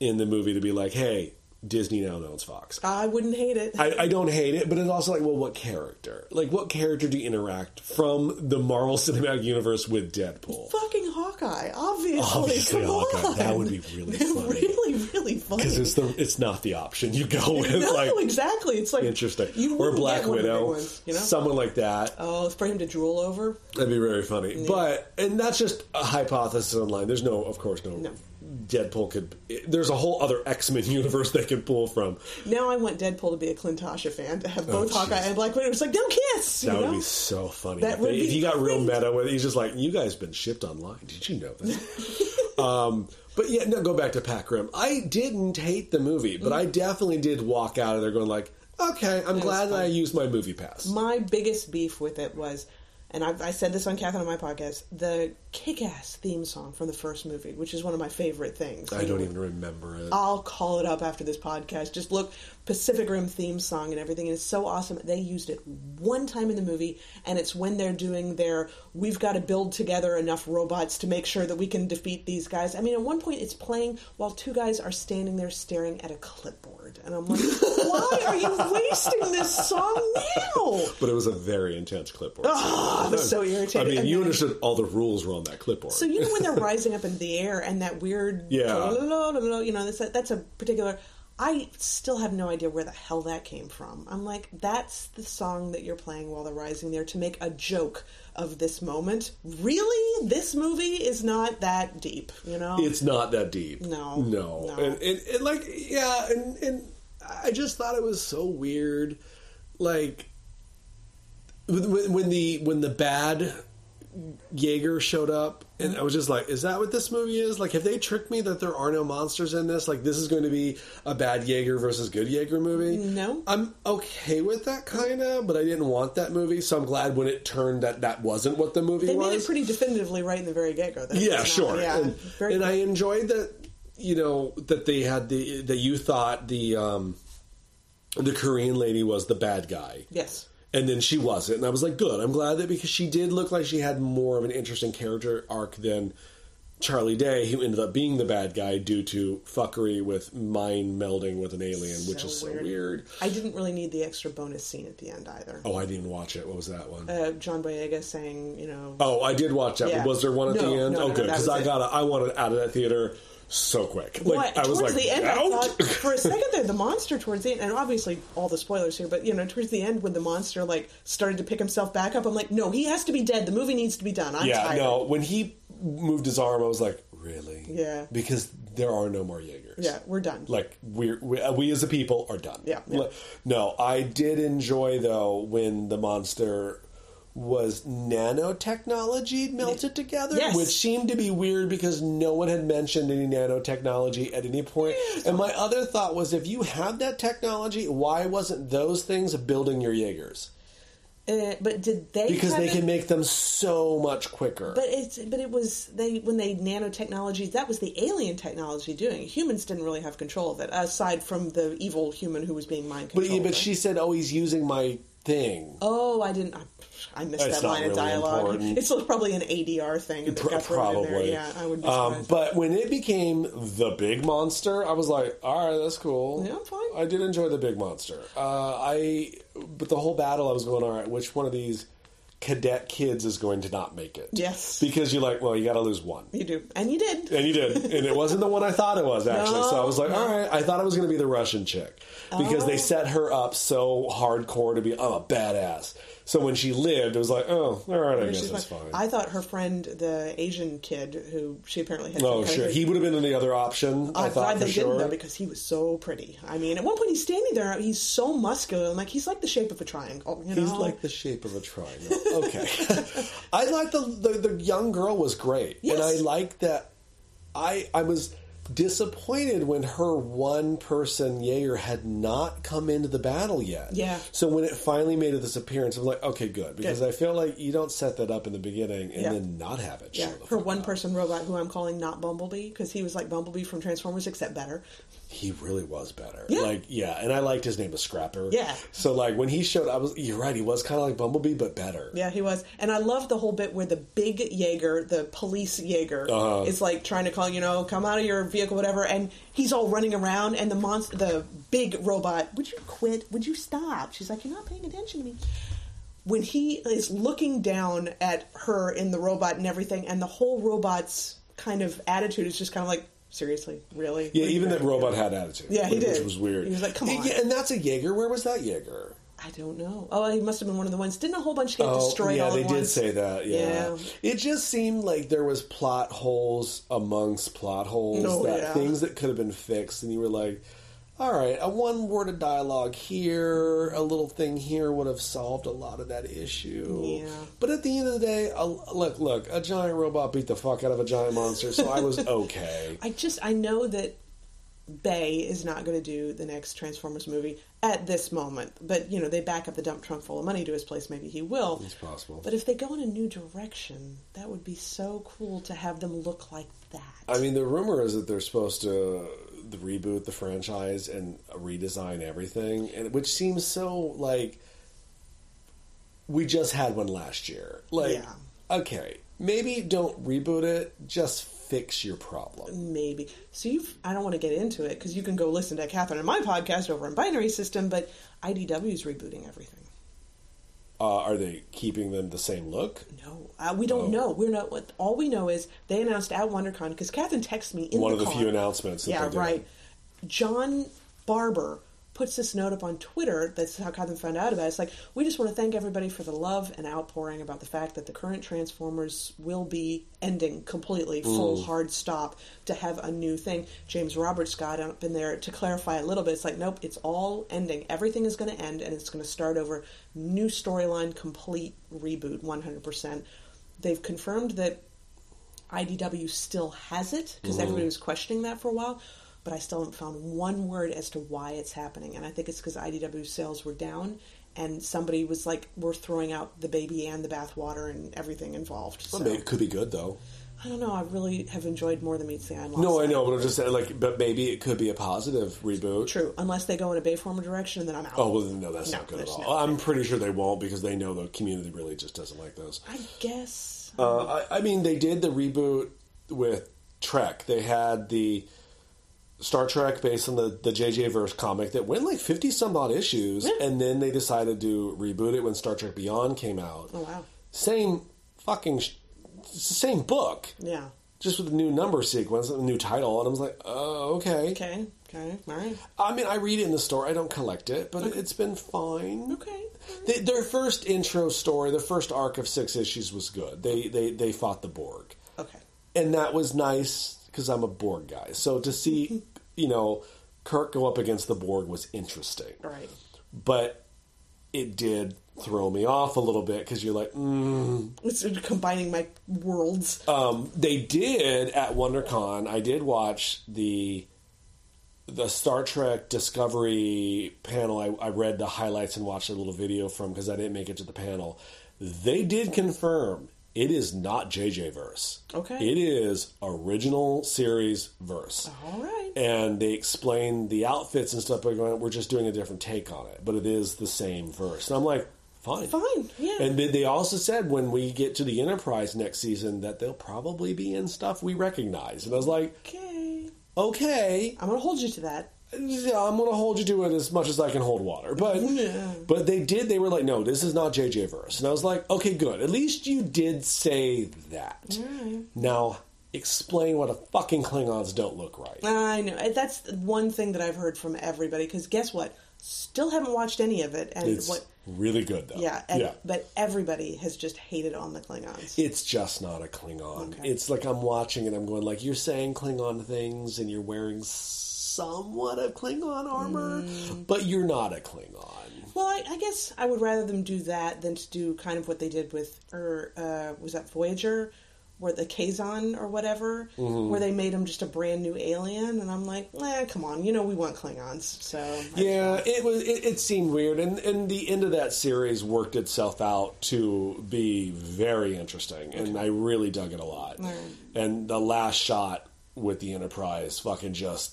in the movie to be like, hey. Disney now owns Fox. I wouldn't hate it. I, I don't hate it, but it's also like, well, what character? Like, what character do you interact from the Marvel [LAUGHS] Cinematic Universe with Deadpool? Fucking Hawkeye, obviously. Obviously, Come Hawkeye. on. That would be really funny. really, really funny. Because it's the it's not the option you go [LAUGHS] with. no, like exactly. It's like interesting, You or Black get one of the big Widow, ones, you know? someone like that. Oh, for him to drool over. That'd be very funny. But and that's just a hypothesis online. There's no, of course, no. No. Deadpool could. There's a whole other X Men [LAUGHS] universe they could pull from. Now I want Deadpool to be a Clintasha fan to have both Oh, Hawkeye and Black Widow. It's like no kiss. That would know? be so funny. That if, would they- be if you got real meta with it, he's just like, "You guys been shipped online. Did you know that?" [LAUGHS] um, but yeah, no. Go back to Pac Rim. I didn't hate the movie, but I definitely did walk out of there going like, "Okay, I'm glad that I used my movie pass." My biggest beef with it was, and I've, I said this on Catherine on my podcast, the kick-ass theme song from the first movie, which is one of my favorite things. I don't even remember it. I'll call it up after this podcast. Just look Pacific Rim theme song and everything. And it's so awesome. They used it one time in the movie, and it's when they're doing their "We've got to build together enough robots to make sure that we can defeat these guys." I mean, at one point, it's playing while two guys are standing there staring at a clipboard, and I'm like, "Why are you wasting this song now?" [LAUGHS] But it was a very intense clipboard. [LAUGHS] Oh, Ah, it was so irritating. I mean, And you then- understood all the rules were on that clipboard. So you know when they're [LAUGHS] rising up into the air and that weird, Yeah. [LAUGHS] you know, that's a, that's a particular. I still have no idea where the hell that came from. I'm like, that's the song that you're playing while they're rising there to make a joke of this moment. Really, this movie is not that deep, you know. it's not that deep. No. no, No. And, and, and like yeah, and and I just thought it was so weird, like when, when the when the bad Jaeger showed up, and I was just like, "Is that what this movie is? Like, have they tricked me that there are no monsters in this? Like, this is going to be a bad Jaeger versus good Jaeger movie?" No. I'm okay with that kind of, but I didn't want that movie, so I'm glad when it turned that that wasn't what the movie they was. made it pretty definitively right in the very get go. Yeah, sure. Yeah, and and. I enjoyed that. You know that they had the that you thought the um, the Korean lady was the bad guy, yes. And then she wasn't. And I was like, good. I'm glad that because she did look like she had more of an interesting character arc than Charlie Day, who ended up being the bad guy due to fuckery with mind melding with an alien, which is so weird. weird. I didn't really need the extra bonus scene at the end either. Oh, I didn't watch it. What was that one? Uh, John Boyega saying, you know, Oh, I did watch that. Yeah. Was there one at No, the end? no, oh, no, good because was I it. got I wanted out of that theater so quick. Like? I was towards like, the end, I thought for a second there, the [LAUGHS] monster towards the end, and obviously all the spoilers here, but you know, towards the end when the monster like started to pick himself back up, I'm like, no, he has to be dead. The movie needs to be done. I'm yeah, tired. no. When he moved his arm, I was like, really? Yeah. Because there are no more Jaegers. Yeah, we're done. Like we're, we, we as a people are done. Yeah, yeah. No, I did enjoy though when the monster was nanotechnology melted together, Yes. which seemed to be weird because no one had mentioned any nanotechnology at any point. And my other thought was, if you have that technology, why wasn't those things building your Jaegers? Uh, but did they? Because they can make them so much quicker. But it's but it was they when they nanotechnology that was the alien technology doing. it. Humans didn't really have control of it aside from the evil human who was being mind But, controlled. yeah, but she said, "Oh, he's using my thing." Oh, I didn't. I, I missed that line of dialogue. important. [LAUGHS] It's probably an ADR thing. Pro- got thrown in there. probably. Yeah, I would be Um, but when it became the big monster, I was like, "All right, that's cool." Yeah, fine. I did enjoy the big monster. Uh, I, but the whole battle, I was going, "All right, which one of these cadet kids is going to not make it?" Yes. because you're like, "Well, you got to lose one." you do, and you did. And you did, and it wasn't the one I thought it was [LAUGHS] actually. so I was like, No. "All right." I thought it was going to be the Russian chick because Oh. they set her up so hardcore to be, "I'm a badass." So when she lived, it was like, "Oh, all right, I guess that's fine. fine." I thought her friend, the Asian kid, who she apparently had. Oh, sure. He would have been the other option. I I'm thought glad they sure. didn't though because he was so pretty. I mean, at one point he's standing there, he's so muscular, and like he's like the shape of a triangle. You know? He's like the shape of a triangle. Okay. [LAUGHS] I like the, the the young girl was great, and I like that. I I was disappointed when her one person Jaeger had not come into the battle yet. Yeah. So when it finally made this appearance, I'm like, okay, good, because Good. I feel like you don't set that up in the beginning and Yeah. then not have it. yeah, her one up. person robot who I'm calling not Bumblebee because he was like Bumblebee from Transformers except better. He really was better. Yeah. Like, yeah, and I liked his name was Scrapper. Yeah. So like when he showed, I was you're right. He was kind of like Bumblebee, but better. Yeah, he was, and I love the whole bit where the big Jaeger, the police Jaeger, Uh-huh. is like trying to call you know, come out of your vehicle, whatever, and he's all running around, and the monster, the big robot, would you quit? Would you stop? She's like, you're not paying attention to me. When he is looking down at her in the robot and everything, and the whole robot's kind of attitude is just kind of like, seriously, really? Yeah, even that robot had attitude. Yeah, he which did. was weird. He was like, "Come on." Yeah, and that's a Jaeger. Where was that Jaeger? I don't know. Oh, he must have been one of the ones. Didn't a whole bunch get oh, destroyed Oh, yeah, all they did once? say that. Yeah. Yeah. it just seemed like there was plot holes amongst plot holes. Oh, that yeah. things that could have been fixed, and you were like, "All right, a one word of dialogue here, a little thing here would have solved a lot of that issue." Yeah. But at the end of the day, a, look, look, a giant robot beat the fuck out of a giant monster, so I was [LAUGHS] okay. I just I know that Bay is not going to do the next Transformers movie at this moment, but you know they back up the dump trunk full of money to his place. Maybe he will. It's possible. But if they go in a new direction, that would be so cool to have them look like that. I mean, the rumor is that they're supposed to the reboot the franchise and redesign everything, and which seems so like we just had one last year. Like, Yeah. okay, maybe don't reboot it, just fix your problem. Maybe. So you've, I don't want to get into it because you can go listen to Catherine and my podcast over in Binary System, but IDW is rebooting everything. Uh, are they keeping them the same look? No, uh, we don't Oh. know. We're not. All we know is they announced at WonderCon because Catherine texted me in one the of the car. few announcements. Yeah, right. John Barber puts this note up on Twitter. That's how Catherine found out about it. It's like, we just want to thank everybody for the love and outpouring about the fact that the current Transformers will be ending completely, full hard stop to have a new thing. James Roberts got up in there to clarify a little bit. It's like, nope, it's all ending. Everything is going to end and it's going to start over. New storyline, complete reboot, 100%. They've confirmed that IDW still has it because everybody was questioning that for a while, but I still haven't found one word as to why it's happening. And I think it's because IDW sales were down, and somebody was like, "We're throwing out the baby and the bathwater and everything involved." So Well, it could be good though. I don't know. I really have enjoyed more than meets the eye. No, I know, but I'm just saying, like, but maybe it could be a positive reboot. True, unless they go in a Bayformer direction, and then I'm out. Oh well, then no, that's No, not good at all. no- I'm pretty sure they won't because they know the community really just doesn't like those. I guess. Uh, I, I mean, they did the reboot with Trek. They had the Star Trek based on the the JJ verse comic that went like fifty some odd issues, Yeah. and then they decided to reboot it when Star Trek Beyond came out. oh wow. Same fucking, sh- it's the same book, Yeah. just with a new number sequence, a new title, and I was like, oh, okay. Okay. Okay. All right. I mean, I read it in the store. I don't collect it, but it's been fine. Okay. They, their first intro story, the first arc of six issues was good. They they they fought the Borg, Okay. and that was nice because I'm a Borg guy. So to see, you know, Kirk go up against the Borg was interesting, right. but it did throw me off a little bit because you're like, mm. It's combining my worlds. um, they did at WonderCon. I did watch the the Star Trek Discovery panel. I, I read the highlights and watched a little video from because I didn't make it to the panel. They did confirm it is not JJ verse. Okay. it is original series verse. All right. And they explain the outfits and stuff, but going, we're just doing a different take on it, but it is the same verse. And I'm like, fine, Fine. Yeah. and they- they also said when we get to the Enterprise next season that they'll probably be in stuff we recognize. And I was like, okay. okay, I'm going to hold you to that. Yeah, I'm to hold you to it as much as I can hold water. But Yeah. but they did. They were like, no, this is not JJ verse. And I was like, okay, good. At least you did say that. Now explain what a fucking Klingons don't look right. I know. That's one thing that I've heard from everybody. Because guess what? Still haven't watched any of it. And It's what? really good though. Yeah. And, yeah. But everybody has just hated on the Klingons. It's just not a Klingon. Okay. It's like I'm watching and I'm going like you're saying Klingon things and you're wearing somewhat of Klingon armor, Mm. but you're not a Klingon. well, I, I guess I would rather them do that than to do kind of what they did with, or uh, was that Voyager, where the Kazon or whatever, Mm-hmm. where they made him just a brand new alien, and I'm like, eh, come on, you know we want Klingons, so Yeah, it was. It, it seemed weird, and and the end of that series worked itself out to be very interesting, and I really dug it a lot. Right. And the last shot with the Enterprise, fucking just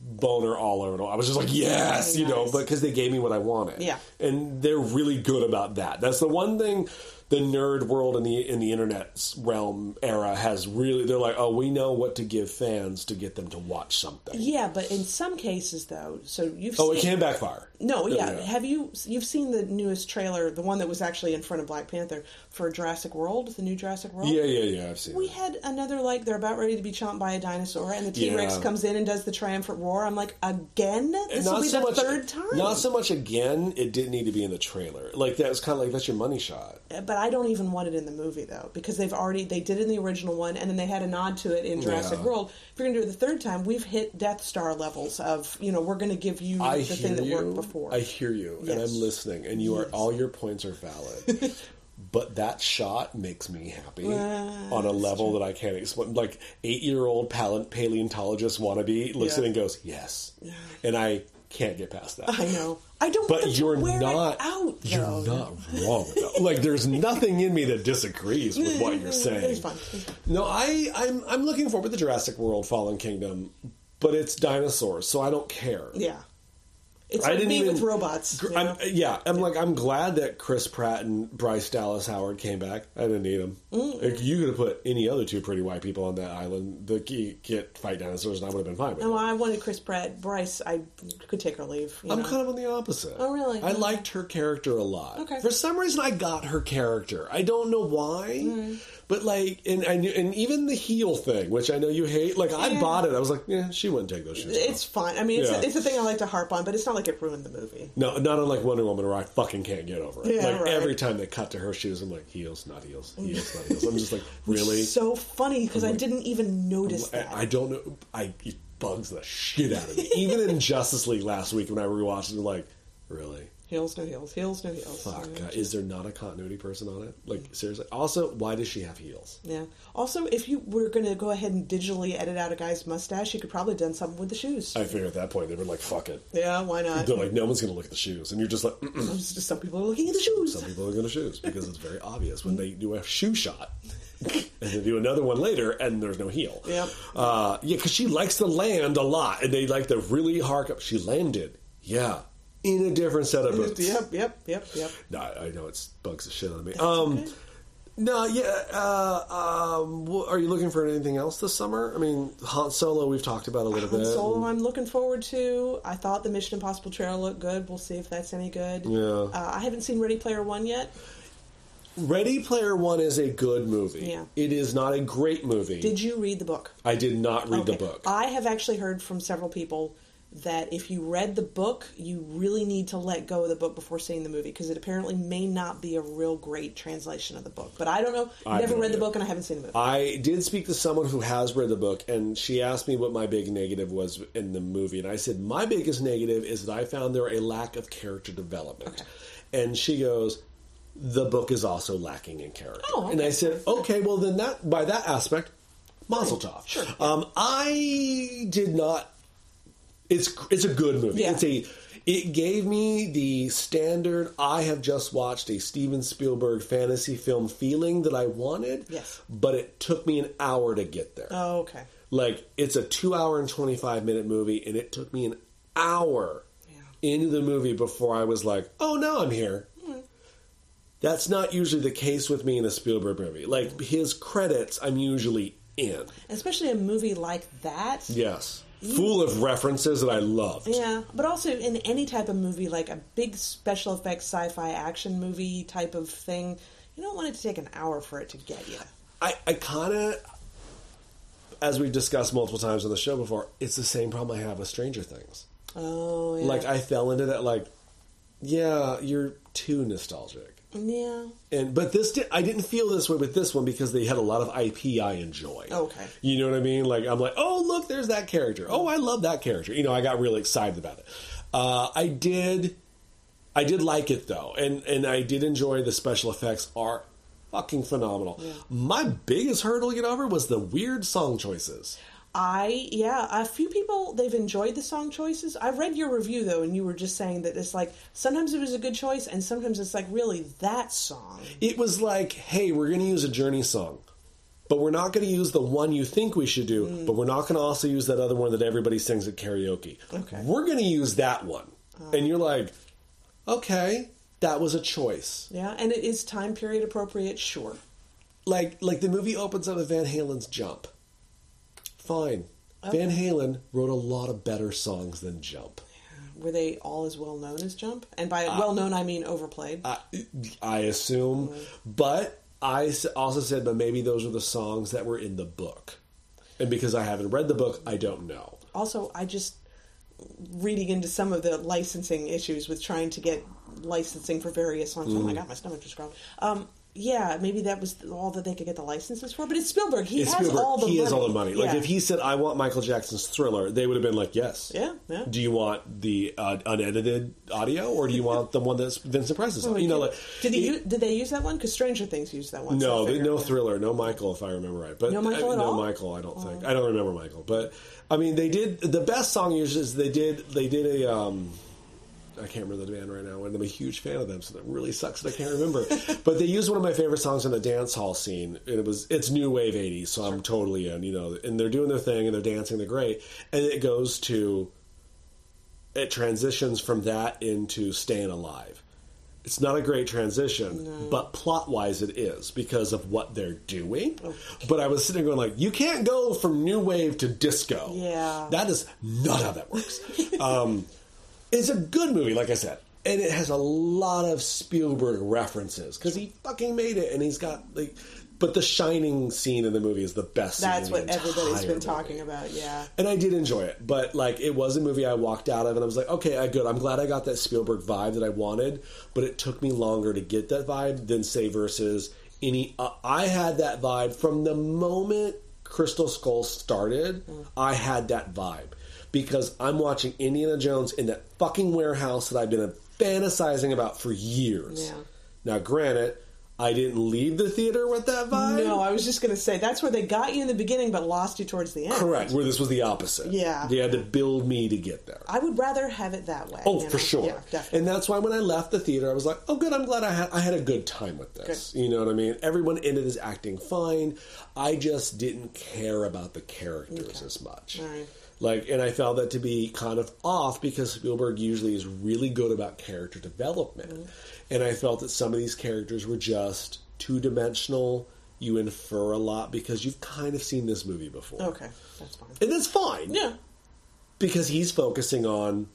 boner all over. it. I was just like, yes, you know, because they gave me what I wanted. Yeah. and they're really good about that. That's the one thing the nerd world in the in the internet realm era has really they're like, oh, we know what to give fans to get them to watch something. Yeah, but in some cases, though, so you've Oh, seen, it can backfire. No, yeah. Yeah. Have you you've seen the newest trailer, the one that was actually in front of Black Panther for Jurassic World, the new Jurassic World? Yeah, yeah, yeah. I've seen. We it. had another like they're about ready to be chomped by a dinosaur, and the T Rex Yeah. comes in and does the triumphant roar. I'm like, again, this not will be so the much, third time. Not so much again. It didn't need to be in the trailer. Like that was kind of like that's your money shot. but I don't even want it in the movie though, because they've already they did it in the original one, and then they had a nod to it in Jurassic Yeah. World. If you're gonna do it the third time, we've hit Death Star levels of you know we're gonna give you I the thing that you. worked before. I hear you, and I'm listening, and you are all your points are valid. [LAUGHS] but that shot makes me happy Well, on a level that I can't explain. Like eight year old paleontologist wannabe looks at Yeah. it and goes, "Yes," and I can't get past that. I know. I don't. But you're not. Out. you're though. not wrong. Though. Like there's nothing in me that disagrees with what you're [LAUGHS] saying. No, I, I'm I'm looking forward to the Jurassic World Fallen Kingdom, but it's dinosaurs, so I don't care. Yeah. It's I like didn't me even with robots. gr- you I'm, yeah, I'm like I'm glad that Chris Pratt and Bryce Dallas Howard came back. I didn't need them. Like, you could have put any other two pretty white people on that island that get fight dinosaurs, and I would have been fine with No, it. I wanted Chris Pratt. Bryce, I could take or leave. You I'm know? kind of on the opposite. Oh, really? I liked her character a lot. Okay. For some reason, I got her character. I don't know why, mm. But like, and I knew, and even the heel thing, which I know you hate. Like, I Yeah. bought it. I was like, yeah, she wouldn't take those shoes. It's off. fine. I mean, it's, Yeah. a, it's a thing I like to harp on, but it's not like it ruined the movie. No, not unlike Wonder Woman, where I fucking can't get over it. Yeah, like right. every time they cut to her shoes, I'm like, heels, not heels, heels, not heels. I'm just like, [LAUGHS] really? So funny because I didn't even notice that. I, I don't know. I it bugs the shit out of me. Even in [LAUGHS] Justice League last week when I rewatched it, I'm like, really? Heels, no heels. Heels, no heels. Fuck. You know, uh, is there not a continuity person on it? Like seriously. Also, why does she have heels? yeah. Also, if you were going to go ahead and digitally edit out a guy's mustache, you could probably done something with the shoes. I figure at that point they were like, "Fuck it." yeah, why not? They're like, "No one's gonna look at the shoes," and you're just like. [CLEARS THROAT] Just some people are looking at the shoes. "Some people are gonna shoes because it's very obvious when they do a shoe shot." [LAUGHS] and they do another one later, and there's no heel. Yep. Uh, yeah, because she likes to land a lot, and they like to really hark up. She landed, yeah, in a different set of boots. Yep, yep, yep, yep. No, I know it bugs the shit out of me. Um, okay. no, yeah. Uh, um, are you looking for anything else this summer? I mean, Han Solo we've talked about a little Han bit. Solo, I'm looking forward to. I thought the Mission Impossible trailer looked good. We'll see if that's any good. Yeah. Uh, I haven't seen Ready Player One yet. Ready Player One is a good movie. Yeah. It is not a great movie. Did you read the book? I did not read the book. I have actually heard from several people that if you read the book, you really need to let go of the book before seeing the movie because it apparently may not be a real great translation of the book. But I don't know. I Never read the book and I haven't seen the movie. I did speak to someone who has read the book, and she asked me what my big negative was in the movie, and I said my biggest negative is that I found there a lack of character development. And she goes, "The book is also lacking in character." Oh, okay. And I said, "Okay, well then that by that aspect, Mazel tov." Sure. Um, I did not. It's it's a good movie. Yeah. It's a. It gave me the standard. I have just watched a Steven Spielberg fantasy film feeling that I wanted. Yes. But it took me an hour to get there. oh, okay. Like it's a two hour and twenty five minute movie, and it took me an hour Yeah. into the movie before I was like, "Oh, now I'm here." Hmm. That's not usually the case with me in a Spielberg movie. Like his credits, I'm usually in. Especially a movie like that. Yes, full of references that I loved. Yeah, but also in any type of movie, like a big special effects sci-fi action movie type of thing, you don't want it to take an hour for it to get you. I, I kind of, as we've discussed multiple times on the show before, it's the same problem I have with Stranger Things. Oh, yeah. Like I fell into that. Like, yeah, you're too nostalgic. Yeah. And but this di- I didn't feel this way with this one because they had a lot of IP I enjoy. Okay. You know what I mean? Like I'm like, oh look, there's that character. Oh, I love that character. You know, I got really excited about it. Uh, I did, I did like it though, and and I did enjoy the special effects are fucking phenomenal. My biggest hurdle to get over was the weird song choices. I yeah, a few people they've enjoyed the song choices. I read your review though, and you were just saying that it's like sometimes it was a good choice, and sometimes it's like really that song. It was like, hey, we're going to use a Journey song. But we're not going to use the one you think we should do, but we're not going to also use that other one that everybody sings at karaoke. Okay. We're going to use that one. Oh. And you're like, okay. that was a choice. Yeah, and it is time period appropriate, sure. Like like the movie opens up with Van Halen's Jump. Fine. Van Halen wrote a lot of better songs than Jump. Were they all as well known as Jump? And by well known, I mean overplayed. I, I assume, but I also said, but maybe those are the songs that were in the book, and because I haven't read the book, I don't know. also, I just reading into some of the licensing issues with trying to get licensing for various songs. Oh my god, my stomach just growled. Um, yeah, maybe that was all that they could get the licenses for. But it's Spielberg. He It's has Spielberg. all the he money. has all the money. Like Yeah. if he said, "I want Michael Jackson's Thriller," they would have been like, "Yes." Yeah, yeah. Do you want the uh, unedited audio, or do you want the one that's Vincent Price's? Oh, on? You know, like did he it- use, did they use that one? Because Stranger Things used that one. No, I they, no thriller, no Michael, if I remember right. But No Michael I, no? Oh. Michael. I don't think I don't remember Michael. But I mean, they did the best song usually is they did they did a. Um, I can't remember the band right now, and I'm a huge fan of them, so that really sucks that I can't remember. [LAUGHS] but they used one of my favorite songs in the dance hall scene. And it was it's new wave '80s, so I'm totally in. You know, and they're doing their thing and they're dancing, they're great, and it goes to it transitions from that into staying alive. It's not a great transition, but plot wise it is because of what they're doing. But I was sitting there going like, you can't go from new wave to disco. Yeah. That is not how that works. [LAUGHS] um, it's a good movie, like I said. And it has a lot of Spielberg references because he fucking made it, and he's got like. But the shining scene in the movie is the best. scene That's what everybody's been talking movie about. Yeah. and I did enjoy it. But like, it was a movie I walked out of, and I was like, okay, I good. I'm glad I got that Spielberg vibe that I wanted, but it took me longer to get that vibe than say versus any. Uh, I had that vibe from the moment Crystal Skull started. I had that vibe because I'm watching Indiana Jones in that fucking warehouse that I've been fantasizing about for years. Yeah. Now, granted. I didn't leave the theater with that vibe. No, I was just going to say that's where they got you in the beginning, but lost you towards the end. Correct. Where this was the opposite. Yeah. They had to build me to get there. I would rather have it that way. Oh, for know? sure. Yeah, definitely. And that's why when I left the theater, I was like, "Oh, good. I'm glad I had I had a good time with this." You know what I mean? Everyone in it is acting fine. I just didn't care about the characters as much. Right. Like, and I found that to be kind of off because Spielberg usually is really good about character development, Mm-hmm. and I felt that some of these characters were just two dimensional. You infer a lot because you've kind of seen this movie before, Okay, that's fine. and that's fine Yeah. because he's focusing on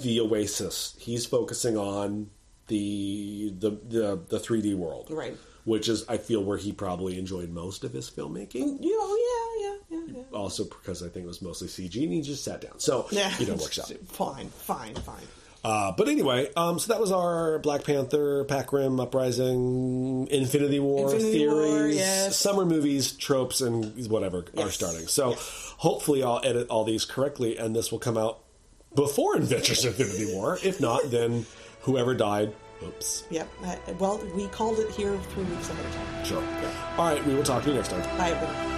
the Oasis. He's focusing on the the the, the 3D world, Right. Which is, I feel, where he probably enjoyed most of his filmmaking. You know, yeah, yeah, yeah, yeah. Also, because I think it was mostly CG, and he just sat down. So, Yeah. you know, works out. [LAUGHS] Fine, fine, fine. Uh, but anyway, um, so that was our Black Panther, Pac Rim, Uprising, Infinity War Infinity theories, War, yes. summer movies, tropes, and whatever are starting. So hopefully I'll edit all these correctly, and this will come out before Adventures in Infinity War. If not, then whoever died, oops. Yep. Well, we called it here three weeks ahead of time. Sure. All right, we will talk to you next time. Bye, everybody.